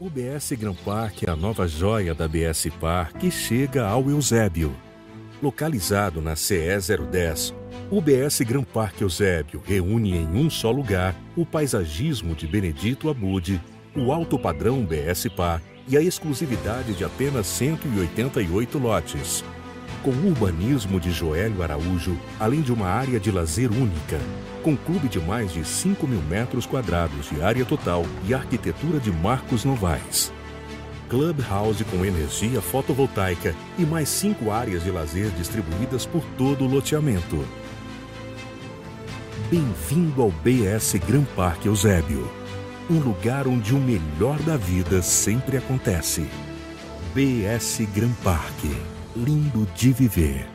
O BS Gran Park é a nova joia da BS Par que chega ao Eusébio. Localizado na CE 010, o BS Gran Park Eusébio reúne em um só lugar o paisagismo de Benedito Abude, o alto padrão BS Par e a exclusividade de apenas 188 lotes. Com o urbanismo de Joélio Araújo, além de uma área de lazer única, com clube de mais de 5 mil metros quadrados de área total e arquitetura de Marcos Novaes. Clubhouse com energia fotovoltaica e mais cinco áreas de lazer distribuídas por todo o loteamento. Bem-vindo ao BS Gran Parque Eusébio, um lugar onde o melhor da vida sempre acontece. BS Gran Parque, lindo de viver.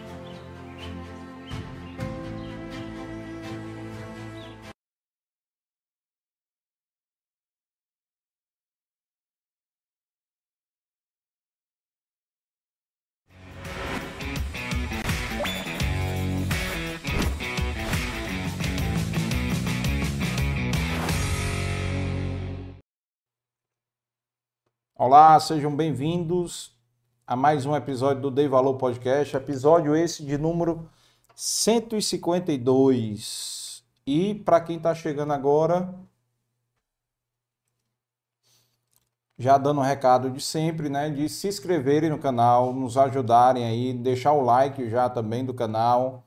Olá, sejam bem-vindos a mais um episódio do Dei Valor Podcast, episódio esse de número 152. E para quem está chegando agora, já dando o recado de sempre, né, de se inscreverem no canal, nos ajudarem aí, deixar o like já também do canal,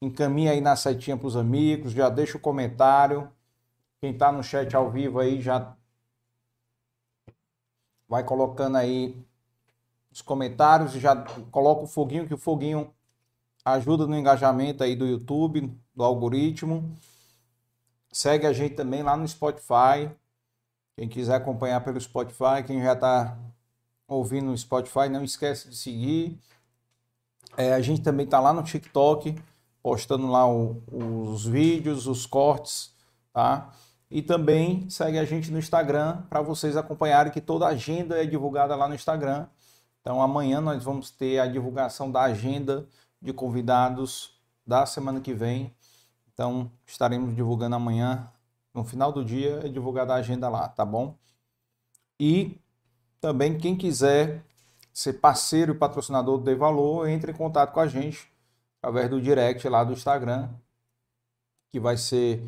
encaminha aí na setinha para os amigos, já deixa o comentário. Quem está no chat ao vivo aí já vai colocando aí os comentários já coloca o foguinho, que o foguinho ajuda no engajamento aí do YouTube, do algoritmo. Segue a gente também lá no Spotify. Quem quiser acompanhar pelo Spotify, quem já está ouvindo no Spotify, não esquece de seguir. É, a gente também está lá no TikTok, postando lá o, os vídeos, os cortes, tá? E também segue a gente no Instagram para vocês acompanharem que toda a agenda é divulgada lá no Instagram. Então amanhã nós vamos ter a divulgação da agenda de convidados da semana que vem. Então estaremos divulgando amanhã, no final do dia, é divulgada a agenda lá, tá bom? E também quem quiser ser parceiro e patrocinador do Dei Valor, entre em contato com a gente através do direct lá do Instagram, que vai ser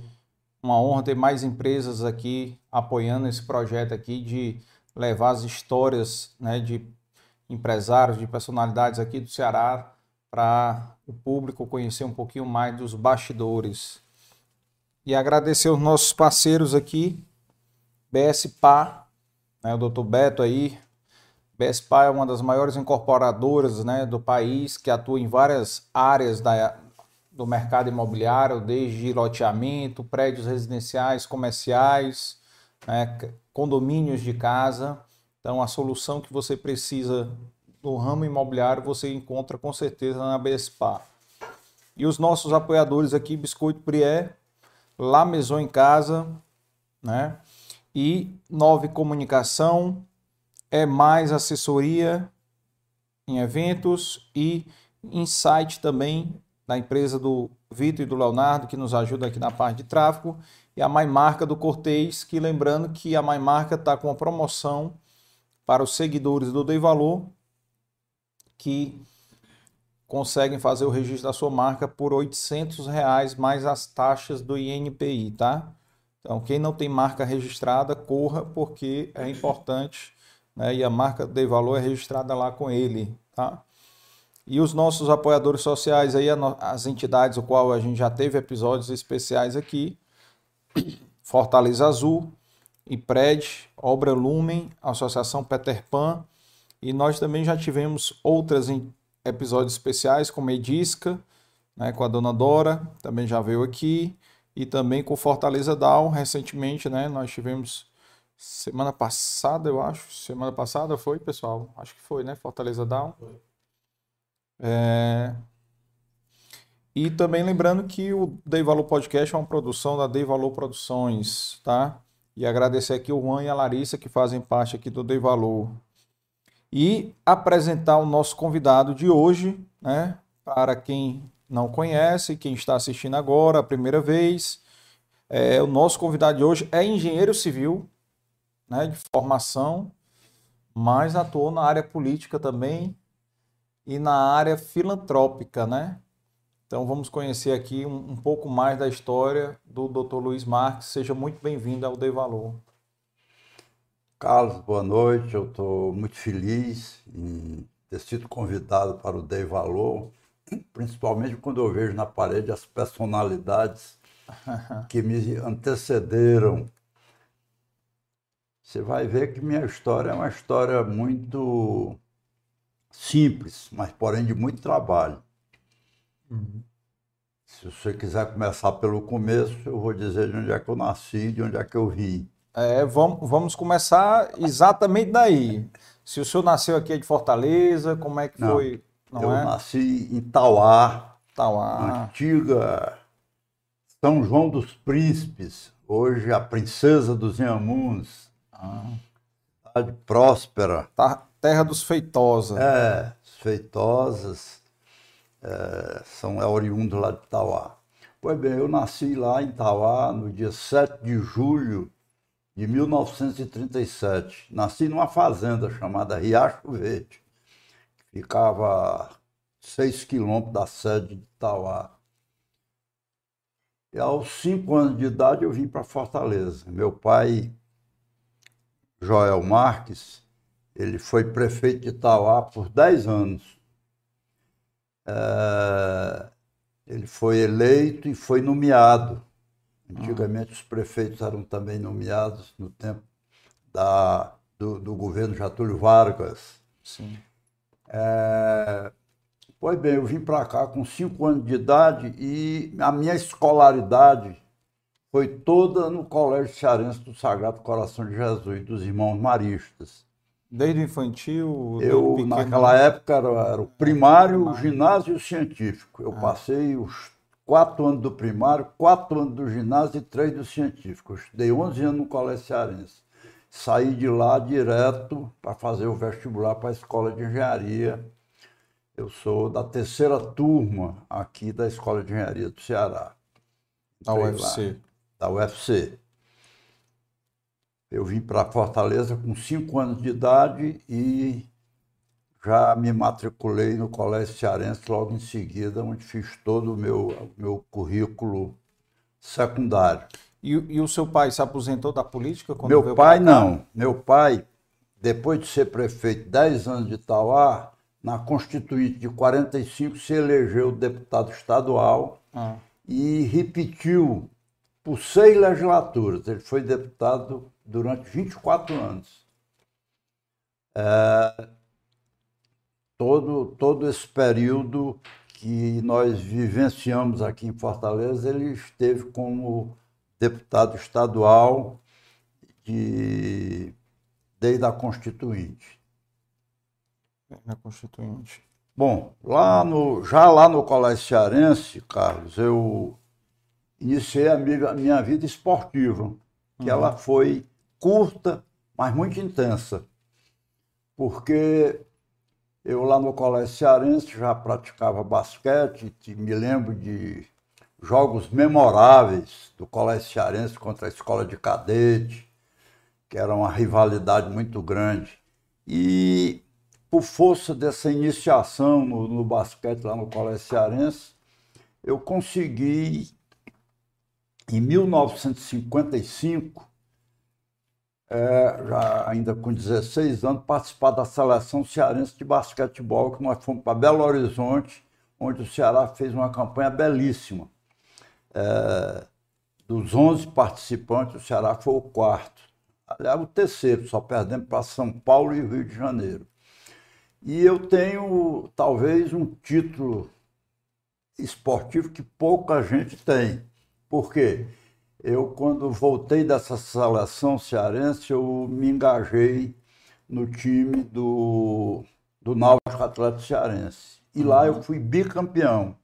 uma honra ter mais empresas aqui apoiando esse projeto aqui de levar as histórias né, de empresários, de personalidades aqui do Ceará para o público conhecer um pouquinho mais dos bastidores. E agradecer os nossos parceiros aqui, BSPA, né, o Dr. Beto aí. BSPA é uma das maiores incorporadoras né, do país, que atua em várias áreas da, do mercado imobiliário, desde loteamento, prédios residenciais, comerciais, né, condomínios de casa. Então, a solução que você precisa no ramo imobiliário você encontra com certeza na BSPA. E os nossos apoiadores aqui, Biscoito Prié, La Maison em Casa, né? E Nove Comunicação, é mais assessoria em eventos e Insight também da empresa do Vitor e do Leonardo, que nos ajuda aqui na parte de tráfego, e a Maimarca do Cortez, que lembrando que a Maimarca está com uma promoção para os seguidores do Dei Valor, que conseguem fazer o registro da sua marca por 800 reais mais as taxas do INPI, tá? Então, quem não tem marca registrada, corra, porque é importante, né? E a marca Dei Valor é registrada lá com ele, tá? E os nossos apoiadores sociais aí, as entidades o qual a gente já teve episódios especiais aqui, Fortaleza Azul, IPRED, Obra Lumen, Associação Peter Pan, e nós também já tivemos outros episódios especiais com Medisca, né, com a Dona Dora, também já veio aqui, e também com Fortaleza Down, recentemente, né, nós tivemos semana passada, eu acho, semana passada foi, pessoal, acho que foi, né, Fortaleza Down. É... E também lembrando que o Dei Valor Podcast é uma produção da Dei Valor Produções, tá? E agradecer aqui o Juan e a Larissa que fazem parte aqui do Dei Valor. E apresentar o nosso convidado de hoje, né? Para quem não conhece, quem está assistindo agora a primeira vez, é, o nosso convidado de hoje é engenheiro civil, né, de formação, mas atuou na área política também e na área filantrópica, né? Então vamos conhecer aqui um, um pouco mais da história do Dr. Luiz Marques. Seja muito bem-vindo ao Dei Valor. Carlos, boa noite. Eu estou muito feliz em ter sido convidado para o Dei Valor, principalmente quando eu vejo na parede as personalidades que me antecederam. Você vai ver que minha história é uma história muito simples, mas porém de muito trabalho. Uhum. Se você quiser começar pelo começo, eu vou dizer de onde é que eu nasci, de onde é que eu vim. É, vamos, vamos começar exatamente daí. Se o senhor nasceu aqui de Fortaleza, como é que Não, foi? Não eu é? nasci em Tauá, Tauá, antiga São João dos Príncipes, hoje a princesa dos Inhamuns, ah. cidade próspera. Tá, terra dos Feitosa. É, Feitosas é, são é oriundos lá de Tauá. Pois bem, eu nasci lá em Tauá no dia 7 de julho de 1937. Nasci numa fazenda chamada Riacho Verde, que ficava 6 quilômetros da sede de Tauá. E aos cinco anos de idade eu vim para Fortaleza. Meu pai, Joel Marques, ele foi prefeito de Tauá por 10 anos. É, ele foi eleito e foi nomeado. Antigamente os prefeitos eram também nomeados no tempo da, do, do governo Getúlio Vargas. Sim. É, pois bem, eu vim para cá com 5 anos de idade e a minha escolaridade foi toda no Colégio Cearense do Sagrado Coração de Jesus, dos Irmãos Maristas. Desde o infantil? Eu, naquela época, era, era o primário, o ginásio e o científico. Eu ah. passei os quatro anos do primário, quatro anos do ginásio e três do científico. Eu estudei 11 anos no Colégio Cearense. Saí de lá direto para fazer o vestibular para a Escola de Engenharia. Eu sou da terceira turma aqui da Escola de Engenharia do Ceará. Da UFC. Lá, da UFC. Eu vim para Fortaleza com cinco anos de idade e já me matriculei no Colégio Cearense logo em seguida, onde fiz todo o meu, meu currículo secundário. E, e o seu pai se aposentou da política? Quando meu pai não. Meu pai, depois de ser prefeito 10 anos de Itauá, na Constituinte de 45 se elegeu deputado estadual ah. e repetiu por seis legislaturas. Ele foi deputado durante 24 anos. É, todo, todo esse período que nós vivenciamos aqui em Fortaleza, ele esteve como deputado estadual de, desde a Constituinte. Na Constituinte. Bom, lá no, já lá no Colégio Cearense, Carlos, eu iniciei a minha, a minha vida esportiva, que uhum. ela foi curta, mas muito intensa. Porque eu lá no Colégio Cearense já praticava basquete, me lembro de jogos memoráveis do Colégio Cearense contra a Escola de Cadete, que era uma rivalidade muito grande. E por força dessa iniciação no, no basquete lá no Colégio Cearense, eu consegui, em 1955, é, já ainda com 16 anos, participar da seleção cearense de basquetebol, que nós fomos para Belo Horizonte, onde o Ceará fez uma campanha belíssima. É, dos 11 participantes, o Ceará foi o quarto. Aliás, o terceiro, só perdemos para São Paulo e Rio de Janeiro. E eu tenho, talvez, um título esportivo que pouca gente tem. Por quê? Eu, quando voltei dessa seleção cearense, eu me engajei no time do, do Náutico Atlético Cearense. E uhum. lá eu fui bicampeão.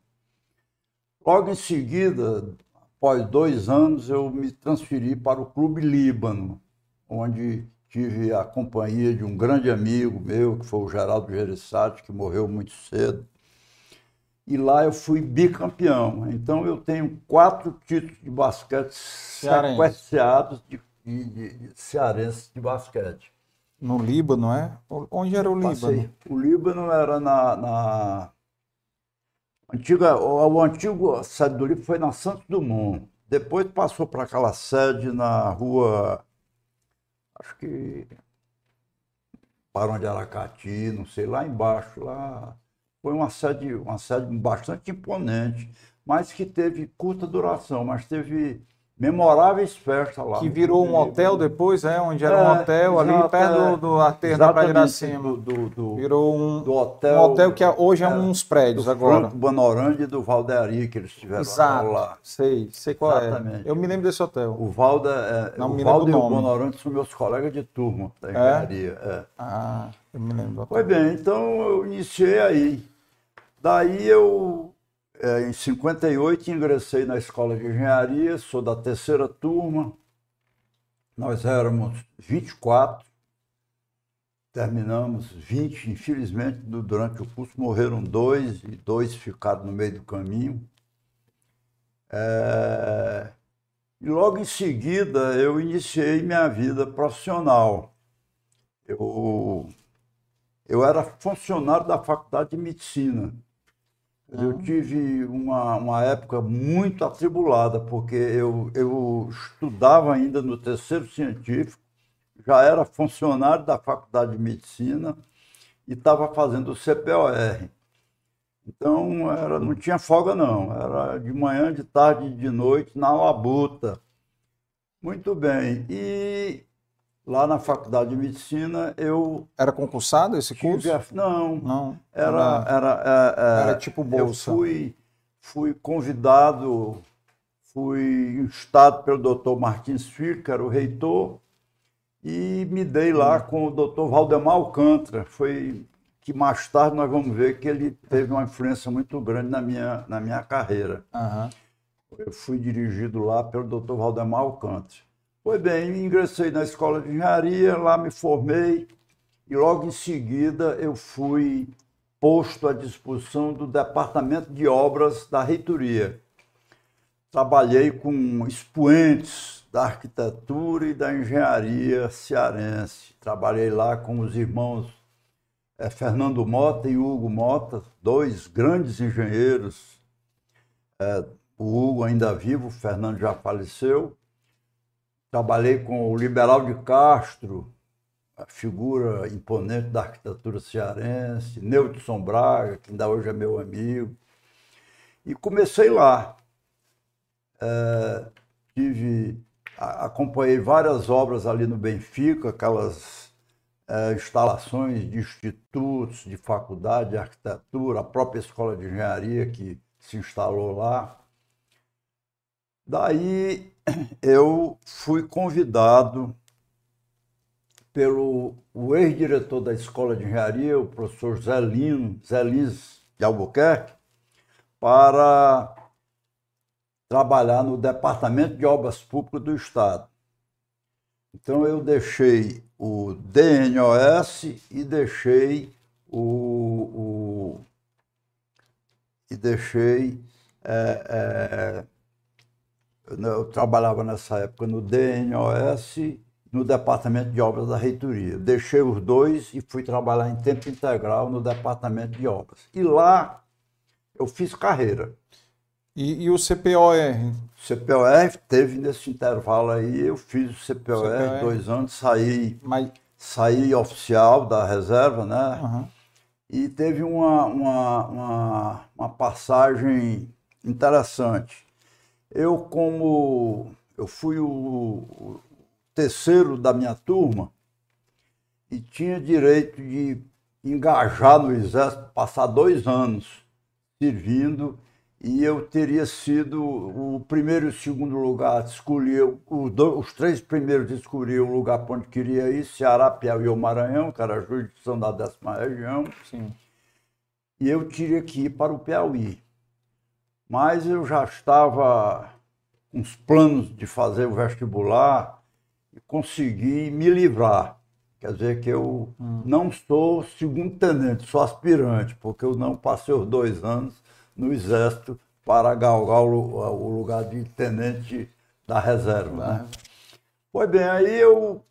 Logo em seguida, após dois anos, eu me transferi para o Clube Líbano, onde tive a companhia de um grande amigo meu, que foi o Geraldo Gereissati, que morreu muito cedo e lá eu fui bicampeão. Então eu tenho quatro títulos de basquete sequenciados de de, de, cearenses de basquete. No Líbano, é? Onde era o Passei. Líbano? O Líbano era na, na antiga, o, o antigo sede do Líbano foi na Santos Dumont. Depois passou para aquela sede na rua, acho que Barão de Aracati, não sei, lá embaixo, lá foi uma sede, uma sede bastante imponente, mas que teve curta duração, mas teve memoráveis festas lá. Que virou um hotel depois, é? Onde era é, um hotel ali exato, perto é, do aterro da Praia Iracema. Do, do, do, virou um, do hotel, um hotel que hoje é, é uns prédios do agora. Franco Banorandi e do Valderi, que eles tiveram exato, lá. Sei, sei qual é. Exatamente. é. Eu me lembro desse hotel. O Valda, é, Não, o me Valda e o Banorandi são meus colegas de turma da é? engenharia. É? Ah, eu me lembro. Pois bem, então eu iniciei aí. Daí eu é, em 58 ingressei na escola de engenharia, sou da terceira turma. Nós éramos 24, terminamos 20, infelizmente, durante o curso morreram dois e dois ficaram no meio do caminho. É... E logo em seguida eu iniciei minha vida profissional. Eu, eu era funcionário da Faculdade de Medicina. Eu tive uma, uma época muito atribulada, porque eu, eu estudava ainda no terceiro científico, já era funcionário da Faculdade de Medicina e estava fazendo o CPOR. Então, era, não tinha folga, não. Era de manhã, de tarde, de noite, na labuta. Muito bem. E Lá na Faculdade de Medicina, eu. Era concursado esse curso? Não. Não. Era, era, era, é, era tipo bolsa. Eu fui, fui convidado, fui instado pelo doutor Martins Filho, que era o reitor, e me dei lá hum. com o doutor Valdemar Alcântara. Foi que mais tarde nós vamos ver que ele teve uma influência muito grande na minha, na minha carreira. Uhum. Eu fui dirigido lá pelo doutor Valdemar Alcântara. Pois bem, ingressei na escola de engenharia, lá me formei e logo em seguida eu fui posto à disposição do departamento de obras da reitoria. Trabalhei com expoentes da arquitetura e da engenharia cearense. Trabalhei lá com os irmãos é, Fernando Mota e Hugo Mota, dois grandes engenheiros. É, o Hugo ainda vivo, o Fernando já faleceu. Trabalhei com o Liberal de Castro, a figura imponente da arquitetura cearense, Neudson Braga, que ainda hoje é meu amigo. E comecei lá. É, tive, acompanhei várias obras ali no Benfica, aquelas é, instalações de institutos, de faculdade de arquitetura, a própria escola de engenharia que se instalou lá. Daí eu fui convidado pelo ex-diretor da Escola de Engenharia, o professor Zelino, Zelis de Albuquerque, para trabalhar no Departamento de Obras Públicas do Estado. Então eu deixei o DNOS e deixei o, o e deixei é, é, eu trabalhava nessa época no DNOS, no Departamento de Obras da Reitoria. Deixei os dois e fui trabalhar em tempo integral no Departamento de Obras. E lá eu fiz carreira. E, e o CPOR? CPOR teve nesse intervalo aí, eu fiz o CPOR, CPOR. dois anos, saí, Mas... saí oficial da reserva, né? Uhum. E teve uma, uma, uma, uma passagem interessante eu, como eu fui o, terceiro da minha turma e tinha direito de engajar no exército, passar dois anos servindo e eu teria sido o primeiro e o segundo lugar, escolher os três primeiros escolhiam o lugar para onde queria ir, Ceará, Piauí ou Maranhão, que era a jurisdição da décima região. Sim. E eu teria que ir para o Piauí mas eu já estava com os planos de fazer o vestibular e consegui me livrar. Quer dizer que eu hum. não sou segundo tenente, sou aspirante, porque eu não passei os dois anos no Exército para galgar o, lugar de tenente da reserva. Né? Pois bem, aí eu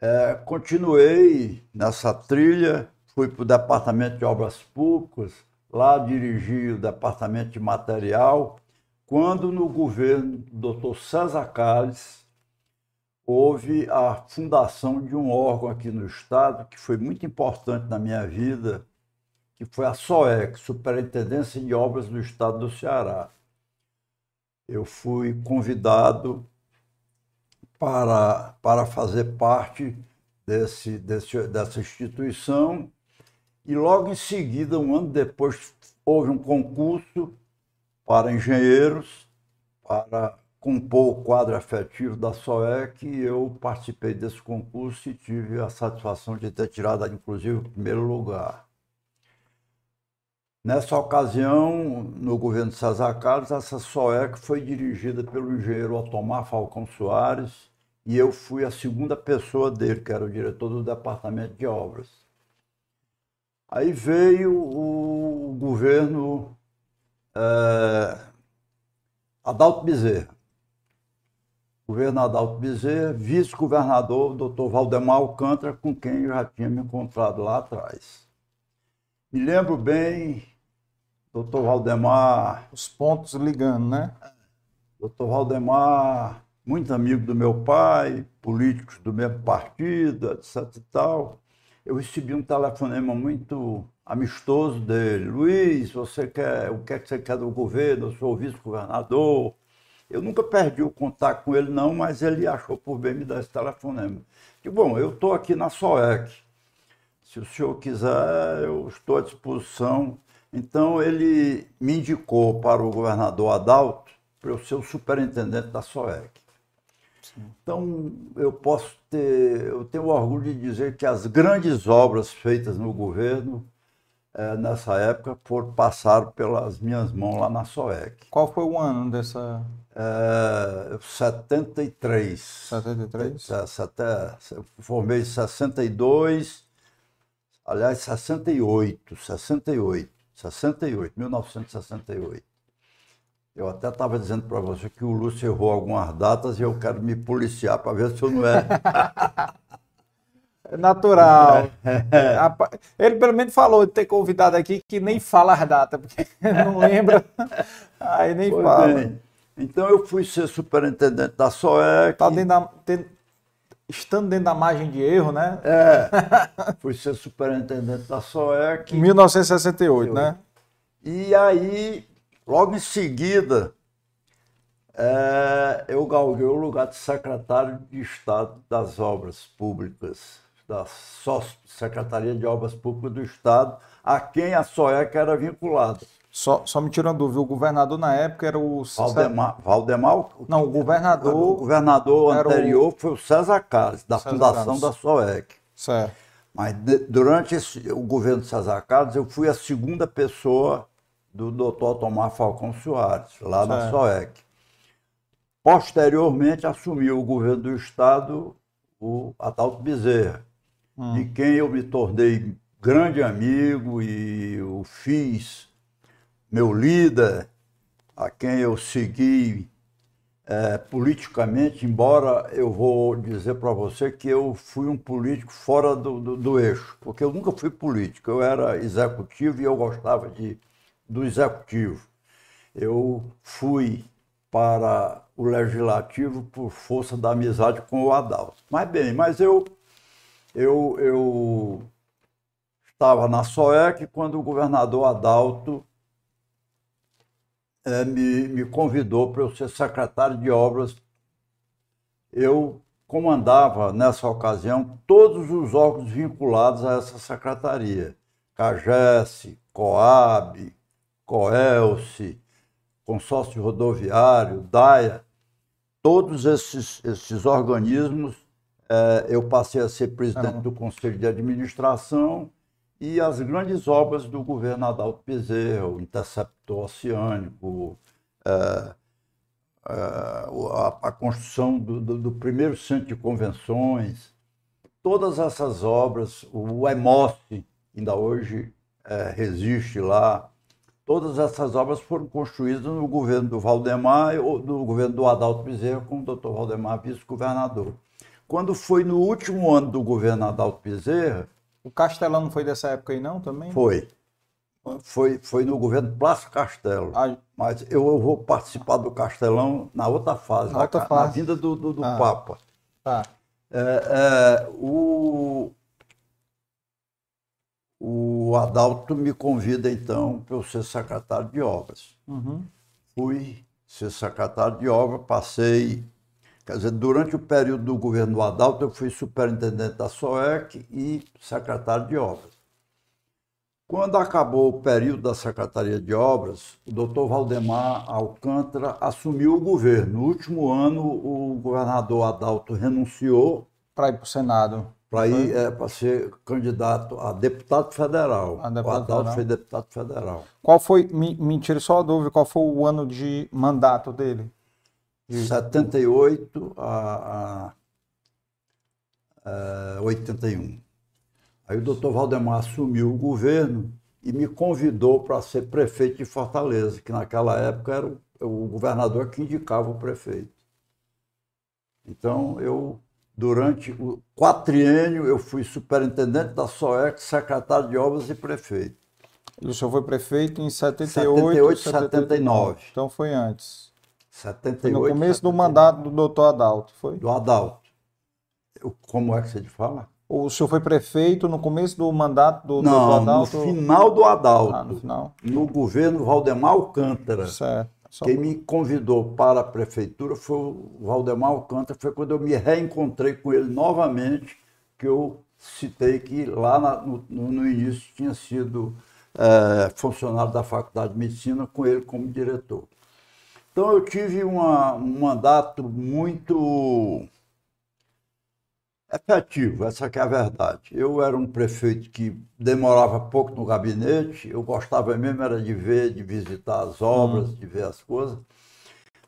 é, continuei nessa trilha, fui para o Departamento de Obras Públicas, lá dirigi o Departamento de Material, quando no governo do Dr. César Calles houve a fundação de um órgão aqui no Estado que foi muito importante na minha vida, que foi a SOEC, Superintendência de Obras do Estado do Ceará. Eu fui convidado para, para fazer parte desse, desse, dessa instituição e logo em seguida, um ano depois, houve um concurso para engenheiros para compor o quadro afetivo da SOEC e eu participei desse concurso e tive a satisfação de ter tirado, inclusive, o primeiro lugar. Nessa ocasião, no governo de César Carlos, essa SOEC foi dirigida pelo engenheiro Otomar Falcão Soares e eu fui a segunda pessoa dele, que era o diretor do departamento de obras. Aí veio o governo é, Adalto Bezerra. Governo Adalto Bezerra, vice-governador, doutor Valdemar Alcântara, com quem eu já tinha me encontrado lá atrás. Me lembro bem, doutor Valdemar. Os pontos ligando, né? Doutor Valdemar, muito amigo do meu pai, políticos do mesmo partido, etc e tal. Eu recebi um telefonema muito amistoso dele. Luiz, você quer, o que é que você quer do governo? Eu sou vice-governador. Eu nunca perdi o contato com ele, não, mas ele achou por bem me dar esse telefonema. E, bom, eu estou aqui na SOEC. Se o senhor quiser, eu estou à disposição. Então, ele me indicou para o governador Adalto para eu ser o superintendente da SOEC. Então, eu posso ter, eu tenho orgulho de dizer que as grandes obras feitas no governo é, nessa época por passar pelas minhas mãos lá na SOEC. Qual foi o ano dessa? É, 73. 73? É, eu formei em 62, aliás, 68, 68, 68, 1968. Eu até estava dizendo para você que o Lúcio errou algumas datas e eu quero me policiar para ver se eu não é. É natural. Ele pelo menos falou de ter convidado aqui que nem fala as datas, porque não lembra. Aí nem pois fala. Bem. Então eu fui ser superintendente da SOEC. Tá dentro da, tem, estando dentro da margem de erro, né? É. fui ser superintendente da SOEC. Em 1968, né? E aí, logo em seguida, é, eu galguei o lugar de secretário de Estado das Obras Públicas da Secretaria de Obras Públicas do Estado, a quem a SOEC era vinculada. Só, só me tirando dúvida, o governador na época era o... Valdemar? Valdemar Não, o governador... O governador anterior o... foi o César Carlos, da César fundação Carlos. da SOEC. Certo. Mas de, durante esse, o governo de César Carlos, eu fui a segunda pessoa do doutor Tomás Falcão Soares, lá na SOEC. Posteriormente, assumiu o governo do Estado o Adalto Bezerra hum. de quem eu me tornei grande amigo e o fiz meu líder, a quem eu segui é, politicamente, embora eu vou dizer para você que eu fui um político fora do, do, do, eixo, porque eu nunca fui político, eu era executivo e eu gostava de, do executivo. Eu fui para o legislativo por força da amizade com o Adalto. Mas bem, mas eu eu, eu estava na SOEC quando o governador Adalto é, me, me convidou para eu ser secretário de obras. Eu comandava, nessa ocasião, todos os órgãos vinculados a essa secretaria. CAGES, COAB, COELSE, Consórcio Rodoviário, DAIA, todos esses, esses organismos é, eu passei a ser presidente do Conselho de Administração e as grandes obras do governo Adalto Bezerra, o Interceptor Oceânico, é, é, a, a, construção do, do, do, primeiro centro de convenções, todas essas obras, o EMOS, ainda hoje resiste lá, Todas essas obras foram construídas no governo do Valdemar ou no governo do Adalto Bezerra, com o doutor Valdemar vice-governador. Quando foi no último ano do governo Adalto Bezerra. O Castelão não foi dessa época aí, não? Também? Foi. Foi, foi no governo Plácio Castelo. Ah, mas eu, eu, vou participar do Castelão na outra fase, na, outra na, fase. na vinda do, do, do ah, Papa. Tá. É, é, o, o Adalto me convida, então, para eu ser secretário de obras. Uhum. Fui ser secretário de obras, passei. Quer dizer, durante o período do governo do Adalto, eu fui superintendente da SOEC e secretário de obras. Quando acabou o período da Secretaria de Obras, o doutor Valdemar Alcântara assumiu o governo. No último ano, o governador Adalto renunciou. Para ir para o Senado. Para ir é, para ser candidato a deputado federal. A deputado o Adalto federal. foi deputado federal. Qual foi, me, me tire só a dúvida, qual foi o ano de mandato dele? De 78 a, a, a 81. Aí o doutor Valdemar assumiu o governo e me convidou para ser prefeito de Fortaleza, que naquela época era o, o governador que indicava o prefeito. Então, eu, durante o quatriênio, eu fui superintendente da SOEC, secretário de obras e prefeito. E o senhor foi prefeito em 78, 78 79. Então foi antes. 78, foi no começo 79. do mandato do doutor Adalto, foi? Do Adalto. Eu, como é que você fala? O senhor foi prefeito no começo do mandato do, Não, do Adalto? no final do Adalto. Ah, no final. No governo Valdemar Alcântara. Certo. Só... Quem me convidou para a prefeitura foi o Valdemar Alcântara. Foi quando eu me reencontrei com ele novamente, que eu citei que lá na, no, no, início tinha sido é, funcionário da Faculdade de Medicina, com ele como diretor. Então eu tive uma, um mandato muito efetivo, essa é a verdade. Eu era um prefeito que demorava pouco no gabinete, eu gostava mesmo era de ver, de visitar as obras, hum. de ver as coisas.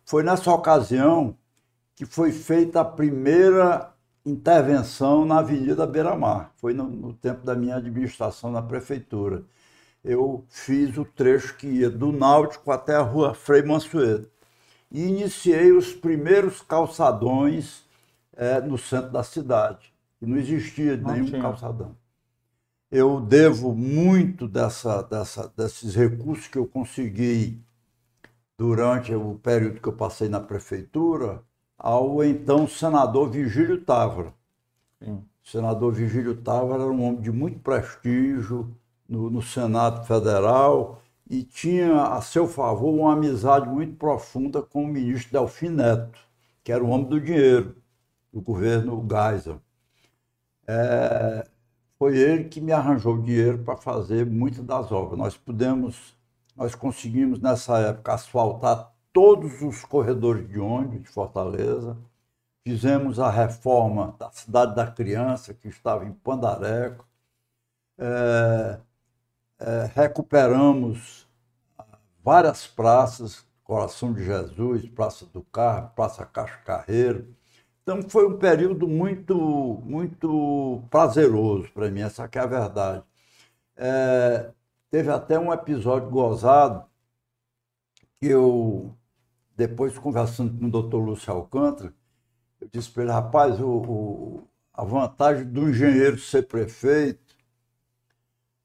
Foi nessa ocasião que foi feita a primeira intervenção na Avenida Beira Mar. Foi no, no tempo da minha administração na prefeitura. Eu fiz o trecho que ia do Náutico até a rua Frei Mansueto. E iniciei os primeiros calçadões é, no centro da cidade. E não existia não nenhum tinha. calçadão. Eu devo muito dessa, dessa, desses recursos que eu consegui durante o período que eu passei na prefeitura ao então senador Vigílio Távora. Sim. O senador Vigílio Távora era um homem de muito prestígio no, no Senado Federal e tinha a seu favor uma amizade muito profunda com o ministro Delfim Neto, que era o homem do dinheiro do governo Geisel. É, foi ele que me arranjou dinheiro para fazer muitas das obras. Nós pudemos, nós conseguimos nessa época asfaltar todos os corredores de ônibus de Fortaleza, fizemos a reforma da Cidade da Criança, que estava em Pandareco, é, é, recuperamos várias praças, Coração de Jesus, Praça do Carmo, Praça Caixa Carreiro, então foi um período muito, muito prazeroso para mim, essa que é a verdade. É, teve até um episódio gozado que eu, depois conversando com o doutor Lúcio Alcântara, eu disse para ele, rapaz, o, o, a vantagem do engenheiro ser prefeito,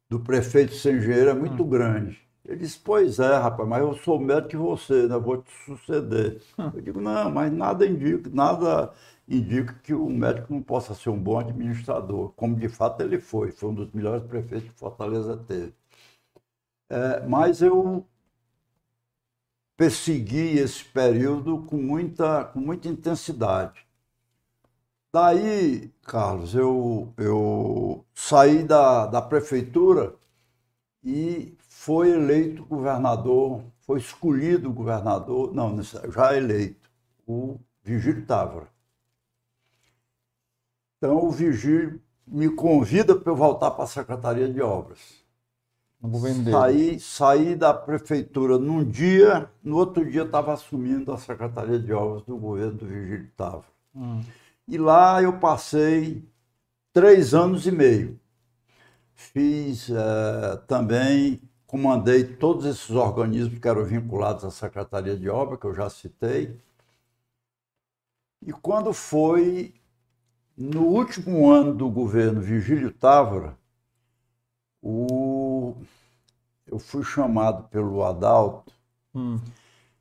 do prefeito ser engenheiro é muito hum. grande. Ele disse, pois é, rapaz, mas eu sou médico que você, né? Vou te suceder. Hum. Eu digo, não, mas nada indica, nada indica que o médico não possa ser um bom administrador, como de fato ele foi, foi um dos melhores prefeitos que Fortaleza teve. É, mas eu persegui esse período com muita, com muita intensidade. Daí, Carlos, eu, eu saí da, da prefeitura e foi eleito governador, foi escolhido governador, não, já eleito, o Vigílio Távora. Então o Vigílio me convida para eu voltar para a Secretaria de Obras. Saí, saí da prefeitura num dia, no outro dia estava assumindo a Secretaria de Obras do governo do Vigílio Távora. Hum. E lá eu passei três anos e meio. Fiz é, também comandei todos esses organismos que eram vinculados à Secretaria de Obra, que eu já citei. E quando foi no último ano do governo Vigílio Távora, o... eu fui chamado pelo Adalto. Hum.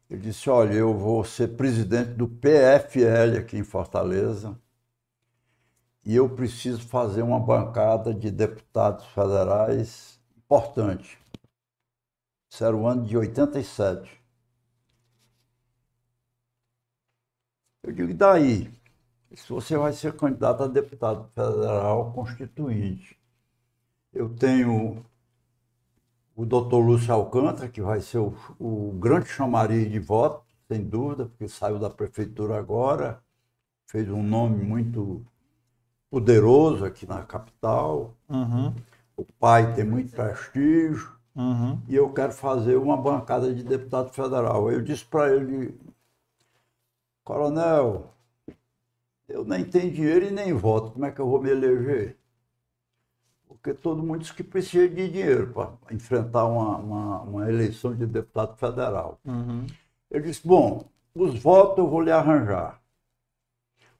Ele disse: Olha, eu vou ser presidente do PFL aqui em Fortaleza e eu preciso fazer uma bancada de deputados federais importante. Isso era o ano de 87. Eu digo, e daí? Se você vai ser candidato a deputado federal constituinte. Eu tenho o doutor Lúcio Alcântara, que vai ser o, o grande chamariz de voto, sem dúvida, porque saiu da prefeitura agora, fez um nome muito poderoso aqui na capital. Uhum. O pai tem muito prestígio. Uhum. E eu quero fazer uma bancada de deputado federal. Eu disse para ele, coronel, eu nem tenho dinheiro e nem voto, como é que eu vou me eleger? Porque todo mundo diz que precisa de dinheiro para enfrentar uma, uma, uma, eleição de deputado federal. Uhum. Ele disse, bom, os votos eu vou lhe arranjar.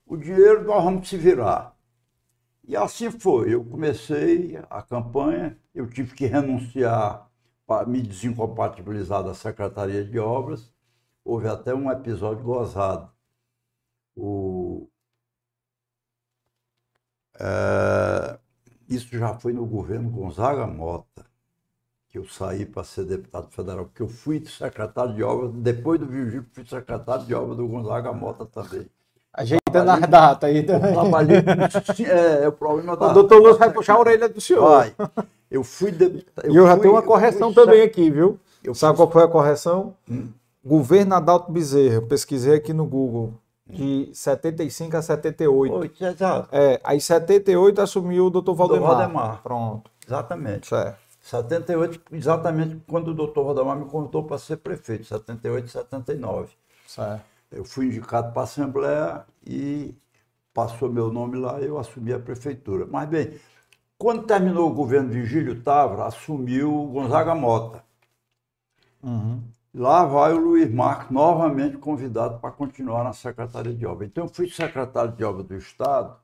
O dinheiro nós vamos se virar. E assim foi. Eu comecei a campanha, eu tive que renunciar me desincompatibilizar da Secretaria de Obras. Houve até um episódio gozado. O, é, isso já foi no governo Gonzaga Mota, que eu saí para ser deputado federal, porque eu fui secretário de obras, depois do Virgílio, fui secretário de obras do Gonzaga Mota também. Ajeitando as datas aí também. Trabalhei é, é, o problema da. O doutor Lúcio vai puxar a orelha do senhor. Vai. Eu fui. De... Eu e eu já tenho uma correção também aqui, viu? Eu Sabe fui... qual foi a correção? Hum. Governo Adalto Bezerra. Eu pesquisei aqui no Google. De 75 a 78. Oito, exato. É, aí 78 assumiu o doutor Valdemar. Valdemar. Pronto. Exatamente. Certo. 78, exatamente quando o doutor Valdemar me convidou para ser prefeito. 78 e 79. Certo. Eu fui indicado para a Assembleia e passou meu nome lá e eu assumi a prefeitura. Mas, bem, quando terminou o governo Vigílio Távora, assumiu Gonzaga Mota. Uhum. Lá vai o Luiz Marques novamente convidado para continuar na Secretaria de Obras. Então, eu fui secretário de Obras do Estado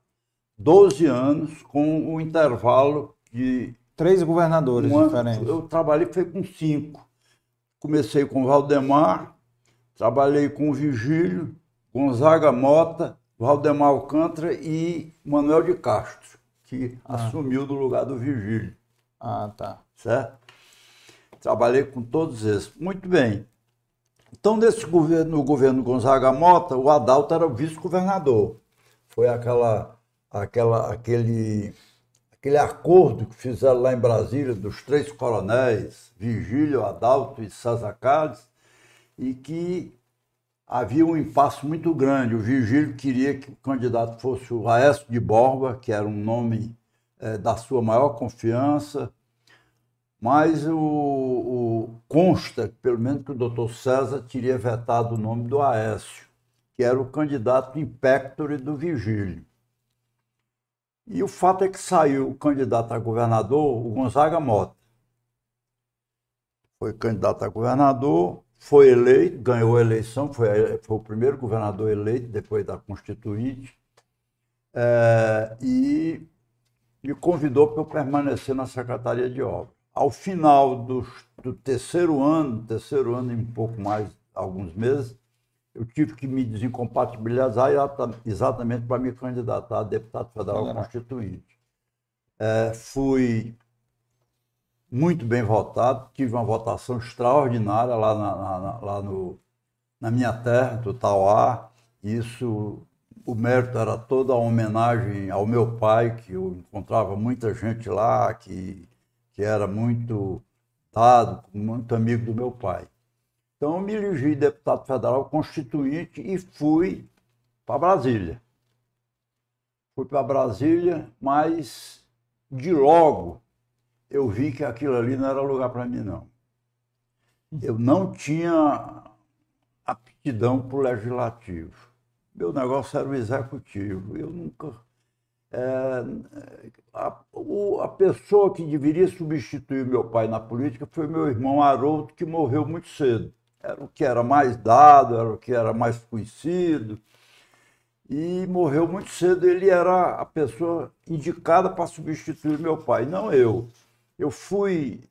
12 anos, com o um intervalo de. Três governadores diferentes. Eu trabalhei foi com cinco. Comecei com Valdemar, Trabalhei com Vigílio, Gonzaga Mota, Valdemar Alcântara e Manuel de Castro, que ah. assumiu do lugar do Vigílio. Ah, tá. Certo? Trabalhei com todos esses. Muito bem. Então, nesse governo, no governo Gonzaga Mota, o Adalto era o vice-governador. Foi aquela, aquela, aquele, aquele acordo que fizeram lá em Brasília dos três coronéis, Vigílio, Adalto e César Carlos, e que havia um impasse muito grande. O Virgílio queria que o candidato fosse o Aécio de Borba, que era um nome é, da sua maior confiança, mas o, o, consta, pelo menos, que o doutor César teria vetado o nome do Aécio, que era o candidato impectore do Virgílio. E o fato é que saiu o candidato a governador, o Gonzaga Mota. Foi candidato a governador, foi eleito, ganhou a eleição, foi, foi o primeiro governador eleito depois da Constituinte, é, e me convidou para eu permanecer na Secretaria de Obras. Ao final do, do terceiro ano, terceiro ano e um pouco mais, alguns meses, eu tive que me desincompatibilizar exatamente para me candidatar a deputado federal constituinte. É, fui muito bem votado, tive uma votação extraordinária lá, na, na, lá no, na minha terra, do Tauá. Isso, o mérito era toda a homenagem ao meu pai, que eu encontrava muita gente lá, que, que era muito dado, muito amigo do meu pai. Então, eu me elegi deputado federal constituinte e fui para Brasília. Fui para Brasília, mas de logo eu vi que aquilo ali não era lugar para mim, não. Eu não tinha aptidão para o legislativo. Meu negócio era o executivo. Eu nunca. É, a, a pessoa que deveria substituir meu pai na política foi meu irmão Haroldo, que morreu muito cedo. Era o que era mais dado, era o que era mais conhecido. E morreu muito cedo. Ele era a pessoa indicada para substituir meu pai, não eu. Eu fui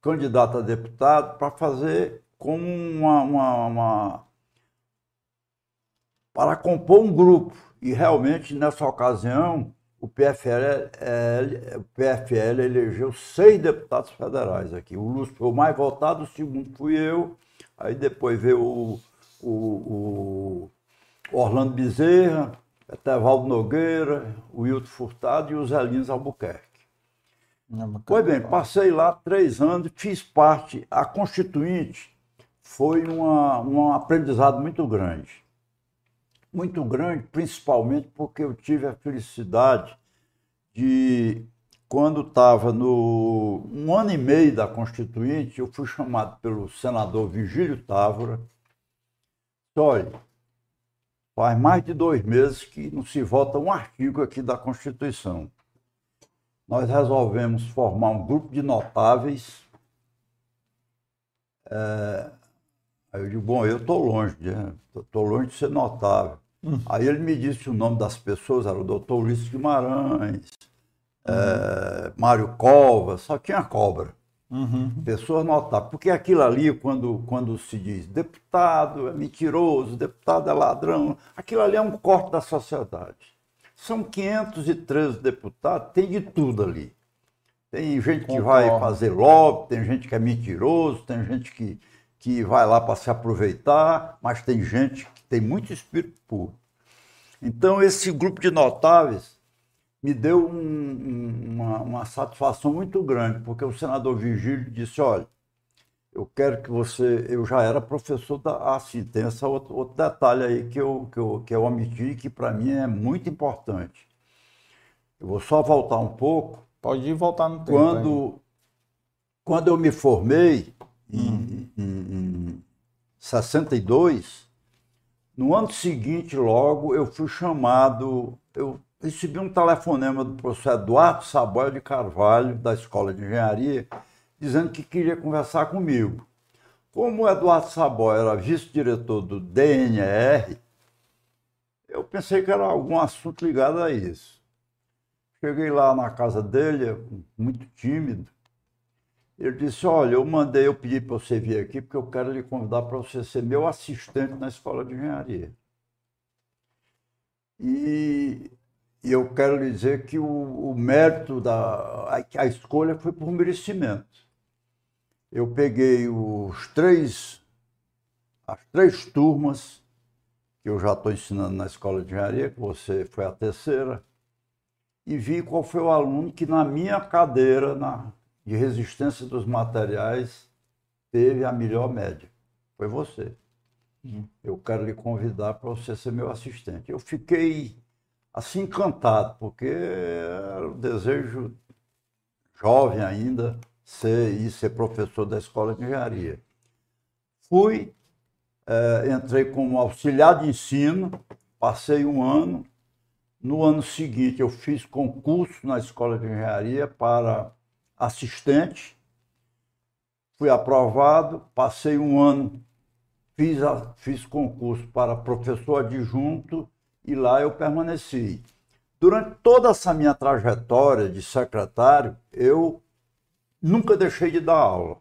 candidato a deputado para fazer como uma, uma, uma para compor um grupo. E realmente, nessa ocasião, o PFL, é, o PFL elegeu seis deputados federais aqui. O Lúcio foi o mais votado, o segundo fui eu, aí depois veio o, o, o Orlando Bezerra, Etevaldo Nogueira, o Hilton Furtado e o Zé Lins Albuquerque. Pois bem, passei lá três anos, fiz parte, a Constituinte foi uma, um aprendizado muito grande muito grande, principalmente porque eu tive a felicidade de, quando estava no um ano e meio da Constituinte, eu fui chamado pelo senador Vigílio Távora. Olha, faz mais de dois meses que não se vota um artigo aqui da Constituição. Nós resolvemos formar um grupo de notáveis. É, aí eu digo, bom, eu estou longe, estou longe de ser notável. Hum. Aí ele me disse o nome das pessoas, era o doutor Ulisses Guimarães, é, Mário Covas, só tinha cobra. Uhum. Pessoas notáveis. Porque aquilo ali, quando, quando se diz deputado é mentiroso, deputado é ladrão, aquilo ali é um corte da sociedade. São 513 deputados, tem de tudo ali. Tem gente que vai fazer lobby, tem gente que é mentiroso, tem gente que, que vai lá para se aproveitar, mas tem gente tem muito espírito puro. Então, esse grupo de notáveis me deu um, um, uma, uma, satisfação muito grande, porque o senador Vigílio disse: olha, eu quero que você. Eu já era professor da. Ah, sim, tem esse outro, outro detalhe aí que eu, que eu, que eu omiti, que para mim é muito importante. Eu vou só voltar um pouco. Pode ir voltar no tempo. Quando, quando eu me formei, hum. em, em, em 62, no ano seguinte, logo, eu fui chamado, eu recebi um telefonema do professor Eduardo Saboia de Carvalho, da Escola de Engenharia, dizendo que queria conversar comigo. Como o Eduardo Saboia era vice-diretor do DNR, eu pensei que era algum assunto ligado a isso. Cheguei lá na casa dele, muito tímido, ele disse: Olha, eu mandei, eu pedi para você vir aqui porque eu quero lhe convidar para você ser meu assistente na escola de engenharia. E eu quero lhe dizer que o, o mérito da a, a escolha foi por merecimento. Eu peguei os três, as três turmas que eu já estou ensinando na escola de engenharia, que você foi a terceira, e vi qual foi o aluno que na minha cadeira, na de resistência dos materiais teve a melhor média. Foi você. Uhum. Eu quero lhe convidar para você ser meu assistente. Eu fiquei assim encantado, porque era o desejo jovem ainda ser e ser professor da escola de engenharia. Fui, é, entrei como auxiliar de ensino, passei um ano. No ano seguinte, eu fiz concurso na escola de engenharia para assistente, fui aprovado, passei um ano, fiz, a, fiz concurso para professor adjunto e lá eu permaneci. Durante toda essa minha trajetória de secretário, eu nunca deixei de dar aula.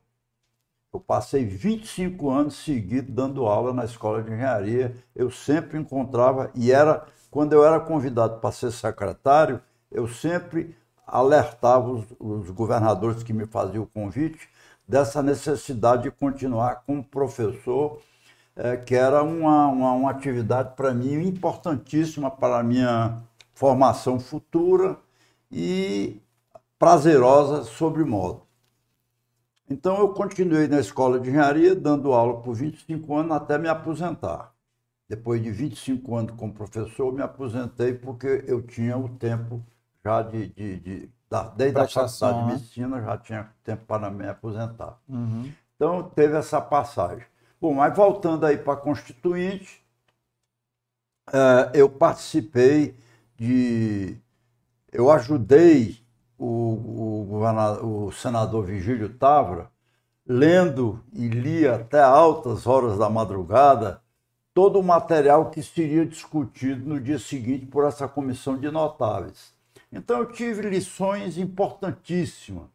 Eu passei 25 anos seguidos dando aula na escola de engenharia. Eu sempre encontrava, e era quando eu era convidado para ser secretário, eu sempre alertava os, os governadores que me faziam o convite dessa necessidade de continuar como professor, é, que era uma, uma, uma atividade para mim importantíssima para a minha formação futura e prazerosa sobre modo. Então eu continuei na escola de engenharia, dando aula por 25 anos até me aposentar. Depois de 25 anos como professor, me aposentei porque eu tinha o tempo já de, de, de da, desde a faculdade de né? medicina, já tinha tempo para me aposentar. Uhum. Então teve essa passagem. Bom, mas voltando aí para a Constituinte, uh, eu participei de eu ajudei o, o, o senador Vigílio Távora, lendo e lia até altas horas da madrugada todo o material que seria discutido no dia seguinte por essa comissão de notáveis. Então eu tive lições importantíssimas.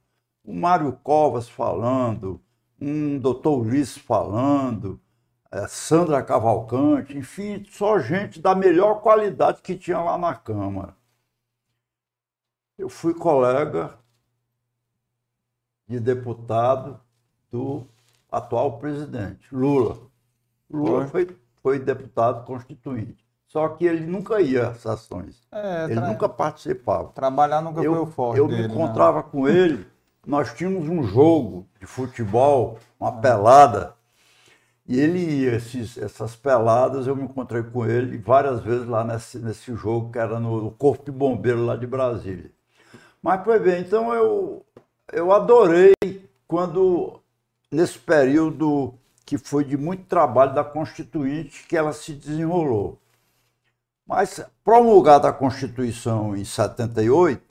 O Mário Covas falando, um doutor Ulisses falando, é, Sandra Cavalcante, enfim, só gente da melhor qualidade que tinha lá na Câmara. Eu fui colega de deputado do atual presidente, Lula. Lula foi, foi deputado constituinte. Só que ele nunca ia às ações. É, ele tra... nunca participava. Trabalhar nunca eu, foi o forte Eu dele, me encontrava né? com ele, nós tínhamos um jogo de futebol, uma é. pelada, e ele ia, esses, essas peladas, eu me encontrei com ele várias vezes lá nesse, nesse jogo, que era no Corpo de Bombeiro lá de Brasília. Mas, pois bem, então eu, eu adorei quando, nesse período que foi de muito trabalho da Constituinte, que ela se desenrolou. Mas, promulgada a Constituição em 78,